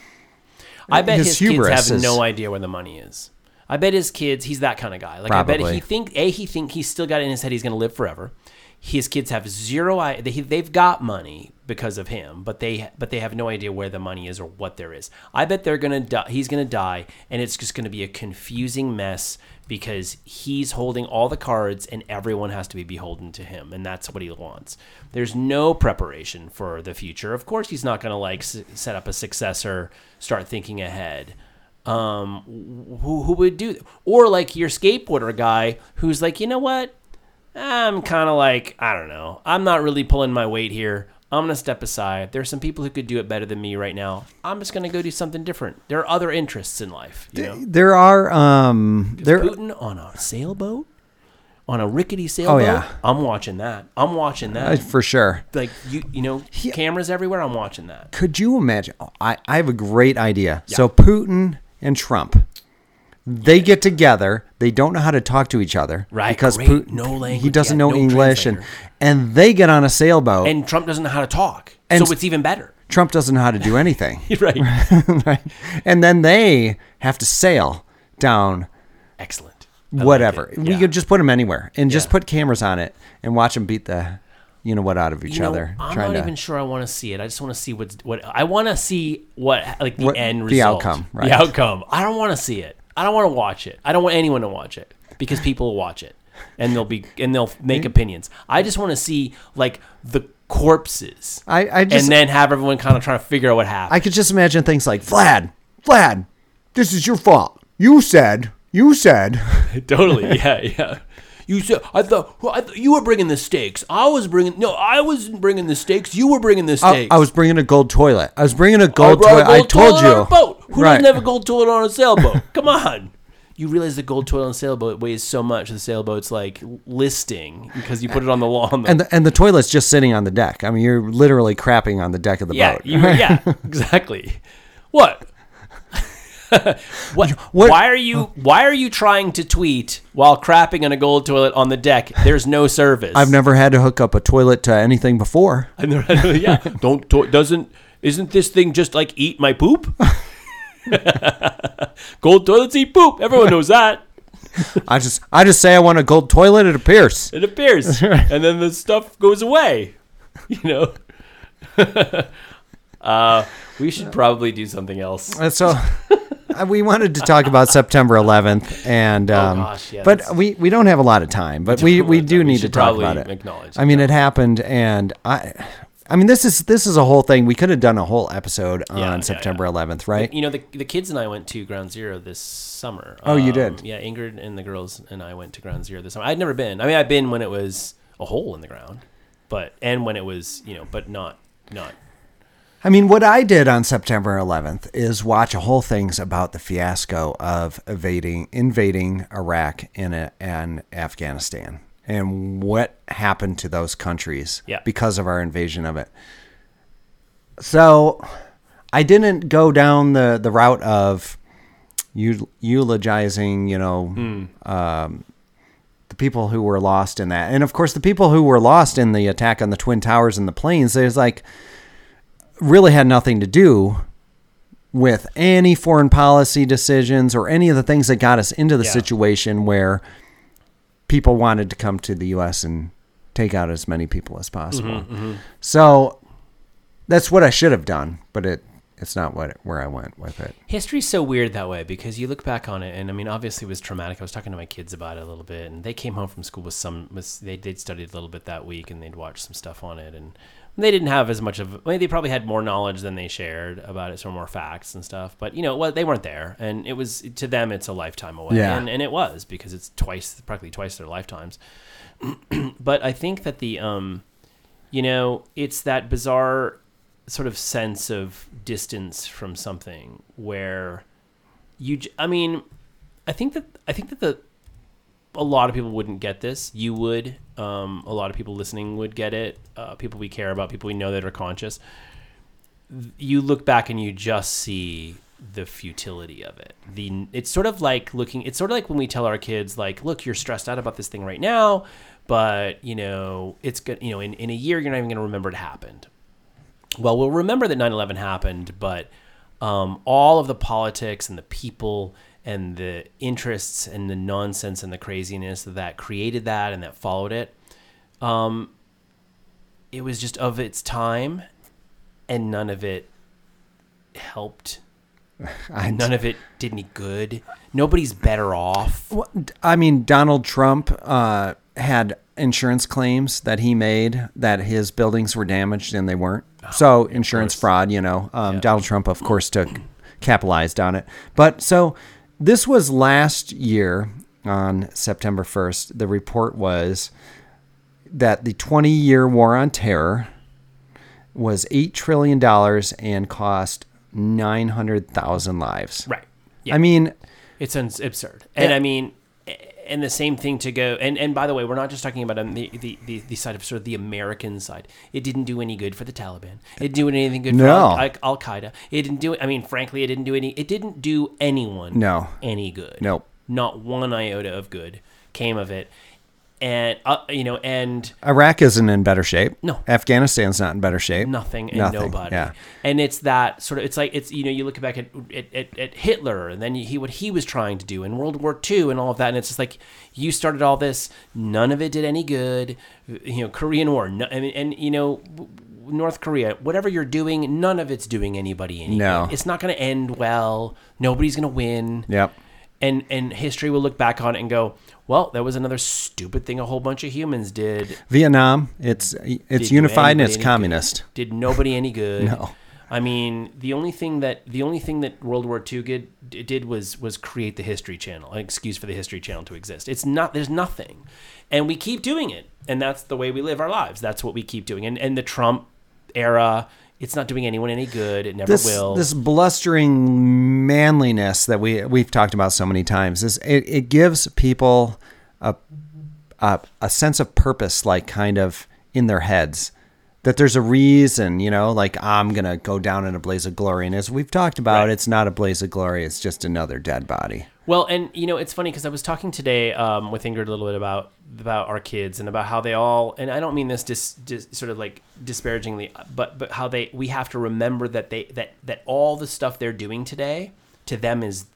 S1: I bet
S2: his
S1: his, kids have
S2: is-
S1: no idea where the money is. I bet his kids, he's that kind of guy. Like I bet he think a he think he's still got it in his head he's going to live forever. His kids have zero. i- They, they've got money because of him, but they but they have no idea where the money is or what there is. I bet they're gonna die. He's gonna die, and it's just gonna be a confusing mess because he's holding all the cards, and everyone has to be beholden to him, and that's what he wants. There's no preparation for the future. Of course, he's not gonna like s- set up a successor, start thinking ahead um who who would do or like your skateboarder guy who's like you know what i'm kind of like i don't know i'm not really pulling my weight here i'm gonna step aside. There's some people who could do it better than me right now. I'm just gonna go do something different. There are other interests in life you know?
S2: there are, um, there,
S1: putin on a sailboat? On a rickety sailboat
S2: Oh, yeah.
S1: i'm watching that. I'm watching
S2: uh,
S1: that
S2: for sure.
S1: like you you know cameras everywhere? I'm watching that.
S2: Could you imagine? I, I have a great idea. So Putin and Trump, they get together. They don't know how to talk to each other,
S1: Right,
S2: Because
S1: great.
S2: Putin,
S1: No
S2: he doesn't
S1: yeah,
S2: know
S1: no
S2: English, and and they get on a sailboat.
S1: and trump doesn't know how to talk
S2: And-
S1: so it's even better
S2: Trump doesn't know how to do anything,
S1: right
S2: right? And then they have to sail down
S1: excellent I like
S2: whatever. We could just put them anywhere and just
S1: Yeah.
S2: put cameras on it and watch them beat the, you know what, out of each
S1: You know,
S2: other.
S1: I'm not
S2: to,
S1: even sure I want to see it. I just want to see what's what I want to see what like the
S2: What-
S1: end
S2: the outcome, right.
S1: The outcome. I don't want to see it. I don't want to watch it. I don't want anyone to watch it because people will watch it and they'll be and they'll make mm-hmm. opinions. I just want to see like the corpses.
S2: I, I just,
S1: and then have everyone kind of trying to figure out what happened.
S2: I could just imagine things like Vlad, Vlad, this is your fault. You said, you said.
S1: totally. Yeah, yeah. You said I thought, well, I thought you were bringing the steaks. I was bringing no, I wasn't bringing the steaks. You were bringing the
S2: I,
S1: steaks.
S2: I was bringing a gold toilet. I was bringing a oh,
S1: I
S2: gold toilet. I told
S1: toilet
S2: you.
S1: on a boat. Who
S2: Right.
S1: doesn't have a gold toilet on a sailboat? Come on. You realize the gold toilet on a sailboat weighs so much. The sailboat's like listing because you put it on the lawn.
S2: And the, and the toilet's just sitting on the deck. I mean, you're literally crapping on the deck of the
S1: yeah,
S2: boat.
S1: you, yeah, exactly. What? what?
S2: What-
S1: Why are you? Why are you trying to tweet while crapping in a gold toilet on the deck? There's no service.
S2: I've never had to hook up a toilet to anything before.
S1: Never- yeah. Don't to, doesn't isn't this thing just like eat my poop? Gold toilets eat poop. Everyone knows that.
S2: I just I just say I want a gold toilet. It appears.
S1: It appears, and then the stuff goes away. You know. Uh, we should probably do something else.
S2: Uh, So we wanted to talk about September 11th, and um,
S1: Oh, gosh, yeah,
S2: but we, we don't have a lot of time. But we, we do
S1: We
S2: need to talk about it.
S1: acknowledge
S2: I mean, it happened, and I. I mean, this is this is a whole thing. We could have done a whole episode on
S1: Yeah,
S2: September
S1: yeah.
S2: 11th, right?
S1: You know, the the kids and I went to Ground Zero this summer.
S2: Oh, you
S1: Um,
S2: did?
S1: Yeah, Ingrid and the girls and I went to Ground Zero this summer. I'd never been. I mean, I've been when it was a hole in the ground, but and when it was, you know, but not not.
S2: I mean, what I did on September 11th is watch a whole things about the fiasco of evading, invading Iraq and, uh, and Afghanistan and what happened to those countries
S1: Yeah.
S2: because of our invasion of it. So I didn't go down the, the route of eulogizing, you know, um, the people who were lost in that. And of course, the people who were lost in the attack on the Twin Towers and the planes, there's like, really had nothing to do with any foreign policy decisions or any of the things that got us into the
S1: Yeah.
S2: situation where people wanted to come to the US and take out as many people as possible. Mm-hmm, mm-hmm. So that's what I should have done, but it it's not what where I went with it.
S1: History's so weird that way because you look back on it, and I mean, obviously, it was traumatic. I was talking to my kids about it a little bit, and they came home from school with some. With, they did study a little bit that week, and they'd watched some stuff on it, and they didn't have as much of. I mean, they probably had more knowledge than they shared about it, so more facts and stuff. But you know, well, they weren't there, and it was to them, it's a lifetime away,
S2: Yeah.
S1: and, and it was because it's twice, practically twice their lifetimes. but I think that the um, you know, it's that bizarre sort of sense of distance from something where you I mean, I think that I think that the a lot of people wouldn't get this. You would. Um, a lot of people listening would get it. Uh, people we care about, people we know that are conscious. You look back and you just see the futility of it. The it's sort of like looking. It's sort of like when we tell our kids, like, "Look, you're stressed out about this thing right now, but you know it's good. You know, in, in a year, you're not even going to remember it happened." Well, we'll remember that 9/11 happened, but um, all of the politics and the people and the interests and the nonsense and the craziness that created that and that followed it, um, it was just of its time, and none of it helped.
S2: I,
S1: None of it did any good. Nobody's better off.
S2: Well, I mean, Donald Trump uh, had insurance claims that he made that his buildings were damaged and they weren't. so insurance fraud, you know. Um, Donald Trump, of course, took capitalized on it. But so this was last year on September 1st. The report was that the 20 year war on terror was $8 trillion and cost 900,000 lives.
S1: Right. Yeah.
S2: I mean,
S1: It's absurd. And
S2: Yeah.
S1: I mean, and the same thing to go. And, and by the way, we're not just talking about um, the, the, the, the side of sort of the American side. It didn't do any good for the Taliban. It didn't do anything good for
S2: No.
S1: Al, Al Qaeda. It didn't do. I mean, frankly, it didn't do any. It didn't do anyone.
S2: No.
S1: any good.
S2: Nope.
S1: Not one iota of good came of it. And uh, you know, and
S2: Iraq isn't in better shape.
S1: No.
S2: Afghanistan's not in better shape.
S1: nothing and
S2: Nothing,
S1: nobody.
S2: yeah.
S1: And it's that sort of it's like it's you know you look back at at, at, Hitler and then you, he what he was trying to do in World War II and all of that and it's just like you started all this none of it did any good you know Korean War no, and, and you know North Korea whatever you're doing none of it's doing anybody any
S2: No.
S1: good. It's not going to end well. Nobody's going to win
S2: Yep.
S1: And and history will look back on it and go, well, that was another stupid thing a whole bunch of humans did.
S2: Vietnam, it's it's
S1: Did
S2: unified and it's communist.
S1: good. Did nobody any good?
S2: No.
S1: I mean, the only thing that the only thing that World War II did, did was was create the History Channel, an excuse for the History Channel to exist. It's not. There's nothing, and we keep doing it, and that's the way we live our lives. That's what we keep doing, and and the Trump era, it's not doing anyone any good. It never
S2: This
S1: will.
S2: this blustering manliness that we we've talked about so many times is it, it gives people a, a a sense of purpose, like kind of in their heads. That there's a reason, you know, like I'm gonna go down in a blaze of glory, and as we've talked about,
S1: Right.
S2: it's not a blaze of glory; it's just another dead body.
S1: Well, and you know, it's funny because I was talking today um, with Ingrid a little bit about about our kids and about how they all, and I don't mean this dis, dis, sort of like disparagingly, but but how they we have to remember that they that that all the stuff they're doing today to them is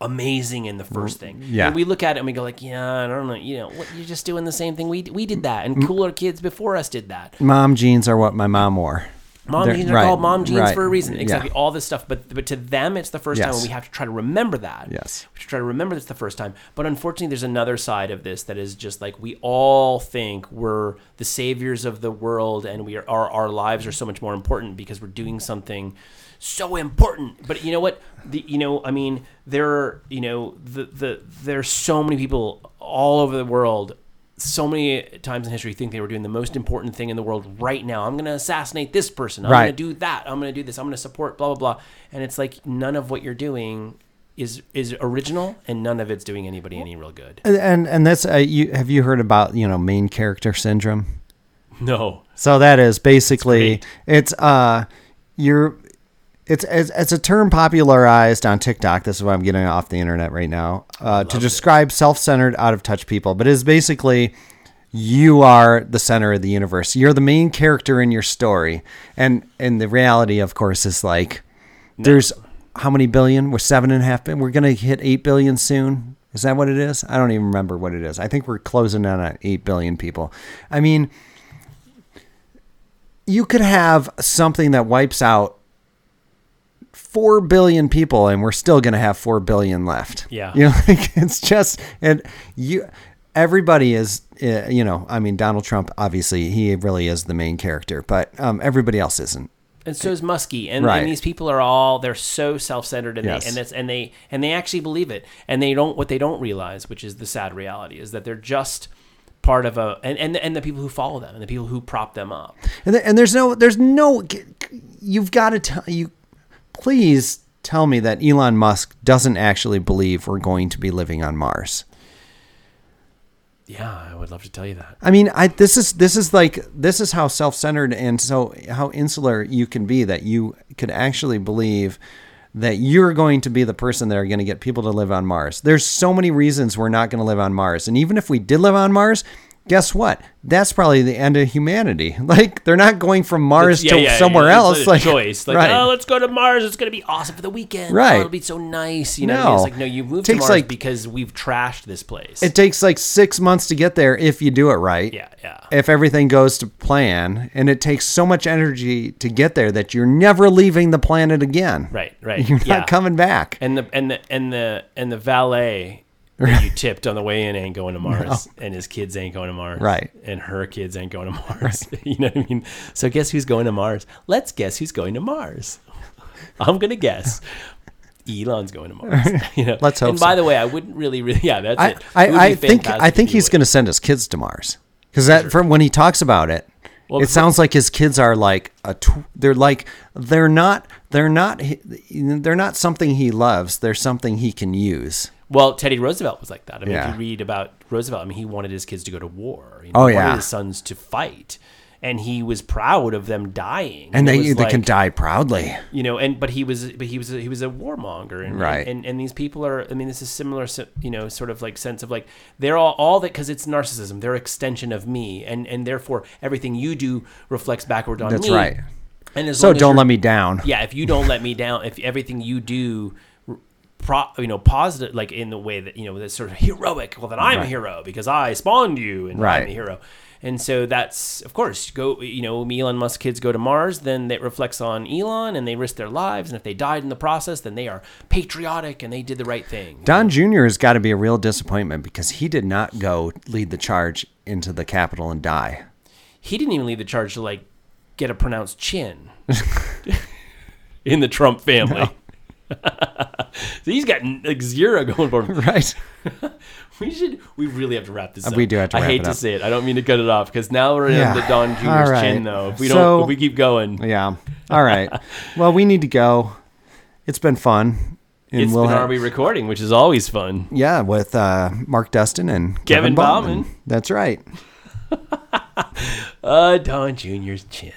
S1: amazing in the first thing.
S2: yeah.
S1: And we look at it and we go like, yeah, I don't know, you know, what you're just doing the same thing we we did that, and cooler kids before us did that.
S2: Mom jeans are what my mom wore.
S1: Mom
S2: They're-
S1: jeans are
S2: right,
S1: called mom jeans
S2: right,
S1: for a reason.
S2: yeah.
S1: Exactly. All this stuff. But but to them, it's the first time, and we have to try to remember that.
S2: Yes.
S1: We should try to remember it's the first time. But unfortunately, there's another side of this that is just like we all think we're the saviors of the world, and we are our, our lives are so much more important because we're doing something so important. But you know what? The you know, I mean, there are you know the the there's so many people all over the world so many times in history think they were doing the most important thing in the world right now. I'm going to assassinate this person. I'm
S2: Right.
S1: going to do that. I'm going to do this. I'm going to support blah blah blah. And it's like none of what you're doing is is original, and none of it's doing anybody any real good.
S2: And and, and that's uh, you have you heard about you know main character syndrome?
S1: No.
S2: So that is basically
S1: Great.
S2: it's uh you're it's, it's it's a term popularized on TikTok. This is what I'm getting off the internet right now uh, to describe self-centered, out-of-touch people. But it is basically you are the center of the universe. You're the main character in your story, and and the reality, of course, is like there's how many billion? We're seven and a half. We're gonna hit eight billion soon. Is that what it is? I don't even remember what it is. I think we're closing in on eight billion people. I mean you could have something that wipes out 4 billion people and we're still going to have 4 billion left.
S1: Yeah.
S2: You know, like, it's just and you everybody is uh, you know, I mean Donald Trump obviously he really is the main character, but um, everybody else isn't.
S1: And so is Muskie, and,
S2: Right.
S1: and these people are all they're so self-centered, and
S2: Yes.
S1: they and that's and they and they actually believe it, and they don't what they don't realize, which is the sad reality, is that they're just part of a and and, and the people who follow them and the people who prop them up.
S2: And, there, and there's no there's no you've got to tell you please tell me that Elon Musk doesn't actually believe we're going to be living on Mars.
S1: Yeah, I would love to tell you that.
S2: I mean, I this is this is like this is how self-centered and so how insular you can be that you could actually believe that you're going to be the person that are going to get people to live on Mars. There's so many reasons we're not going to live on Mars. And even if we did live on Mars, guess what? That's probably the end of humanity. Like they're not going from Mars
S1: Yeah,
S2: to
S1: yeah,
S2: somewhere
S1: yeah,
S2: else
S1: It's a
S2: like
S1: choice, like
S2: right.
S1: oh, let's go to Mars. It's gonna be awesome for the weekend.
S2: Oh, right.
S1: oh, it'll be so nice. You know, what I mean?
S2: No.
S1: it's like no, you moved to Mars
S2: like-
S1: because we've trashed this place.
S2: It takes like 6 months to get there if you do it right.
S1: yeah, yeah.
S2: if everything goes to plan and it takes so much energy to get there that you're never leaving the planet again
S1: Right, right.
S2: you're not coming back
S1: And the and the and the and the valet that you tipped on the way in ain't going to Mars, and his kids ain't going to Mars,
S2: Right.
S1: And her kids ain't going to Mars. you know what I mean? So guess who's going to Mars? Let's guess who's going to Mars. I'm gonna guess. Elon's going to Mars. You know?
S2: Let's hope
S1: And by
S2: so.
S1: the way, I wouldn't really, really, yeah, that's
S2: i
S1: it.
S2: I, I think i think he's going to send his kids to mars because that from when he talks about it
S1: Well,
S2: it sounds like his kids are like a tw- they're like they're not they're not they're not something he loves they're something he can use
S1: Well, Teddy Roosevelt was like that. I mean,
S2: Yeah.
S1: if you read about Roosevelt, I mean, he wanted his kids to go to war. You know,
S2: Oh,
S1: he
S2: yeah.
S1: wanted his sons to fight, and he was proud of them dying.
S2: and
S1: it
S2: they they can die proudly
S1: you know and but he was but he was a, he was a warmonger and,
S2: Right.
S1: and and these people are i mean this is similar you know sort of like sense of like they're all all that because it's narcissism they're extension of me and and therefore everything you do reflects backward on
S2: That's
S1: me
S2: right.
S1: and as
S2: so
S1: long as
S2: don't let me down
S1: yeah if you don't let me down if everything you do pro, you know positive like in the way that you know that's sort of heroic well then i'm a hero because i spawned you and i'm
S2: Right.
S1: the hero and so that's of course go you know elon musk kids go to mars then that reflects on elon and they risk their lives and if they died in the process then they are patriotic and they did the right thing
S2: Don Jr. has got to be a real disappointment because he did not go lead the charge into the Capitol and die.
S1: he didn't even lead the charge to like get a pronounced chin in the trump family so he's got like zero going for him
S2: Right.
S1: We should. We really have to wrap this up.
S2: We do have to
S1: I hate to say it. I don't mean to cut it off because now we're
S2: Yeah.
S1: in the Don Jr.'s
S2: right.
S1: chin, though. If we
S2: So-
S1: don't, if we keep going,
S2: Yeah. All right. well, we need to go. It's been fun. And
S1: it's
S2: we'll
S1: been
S2: have-
S1: Are We Recording, which is always fun.
S2: Yeah, with uh, Mark Dustin and
S1: Kevin
S2: Kevin Bauman.
S1: Bauman.
S2: That's right.
S1: Uh, Don Jr.'s chin.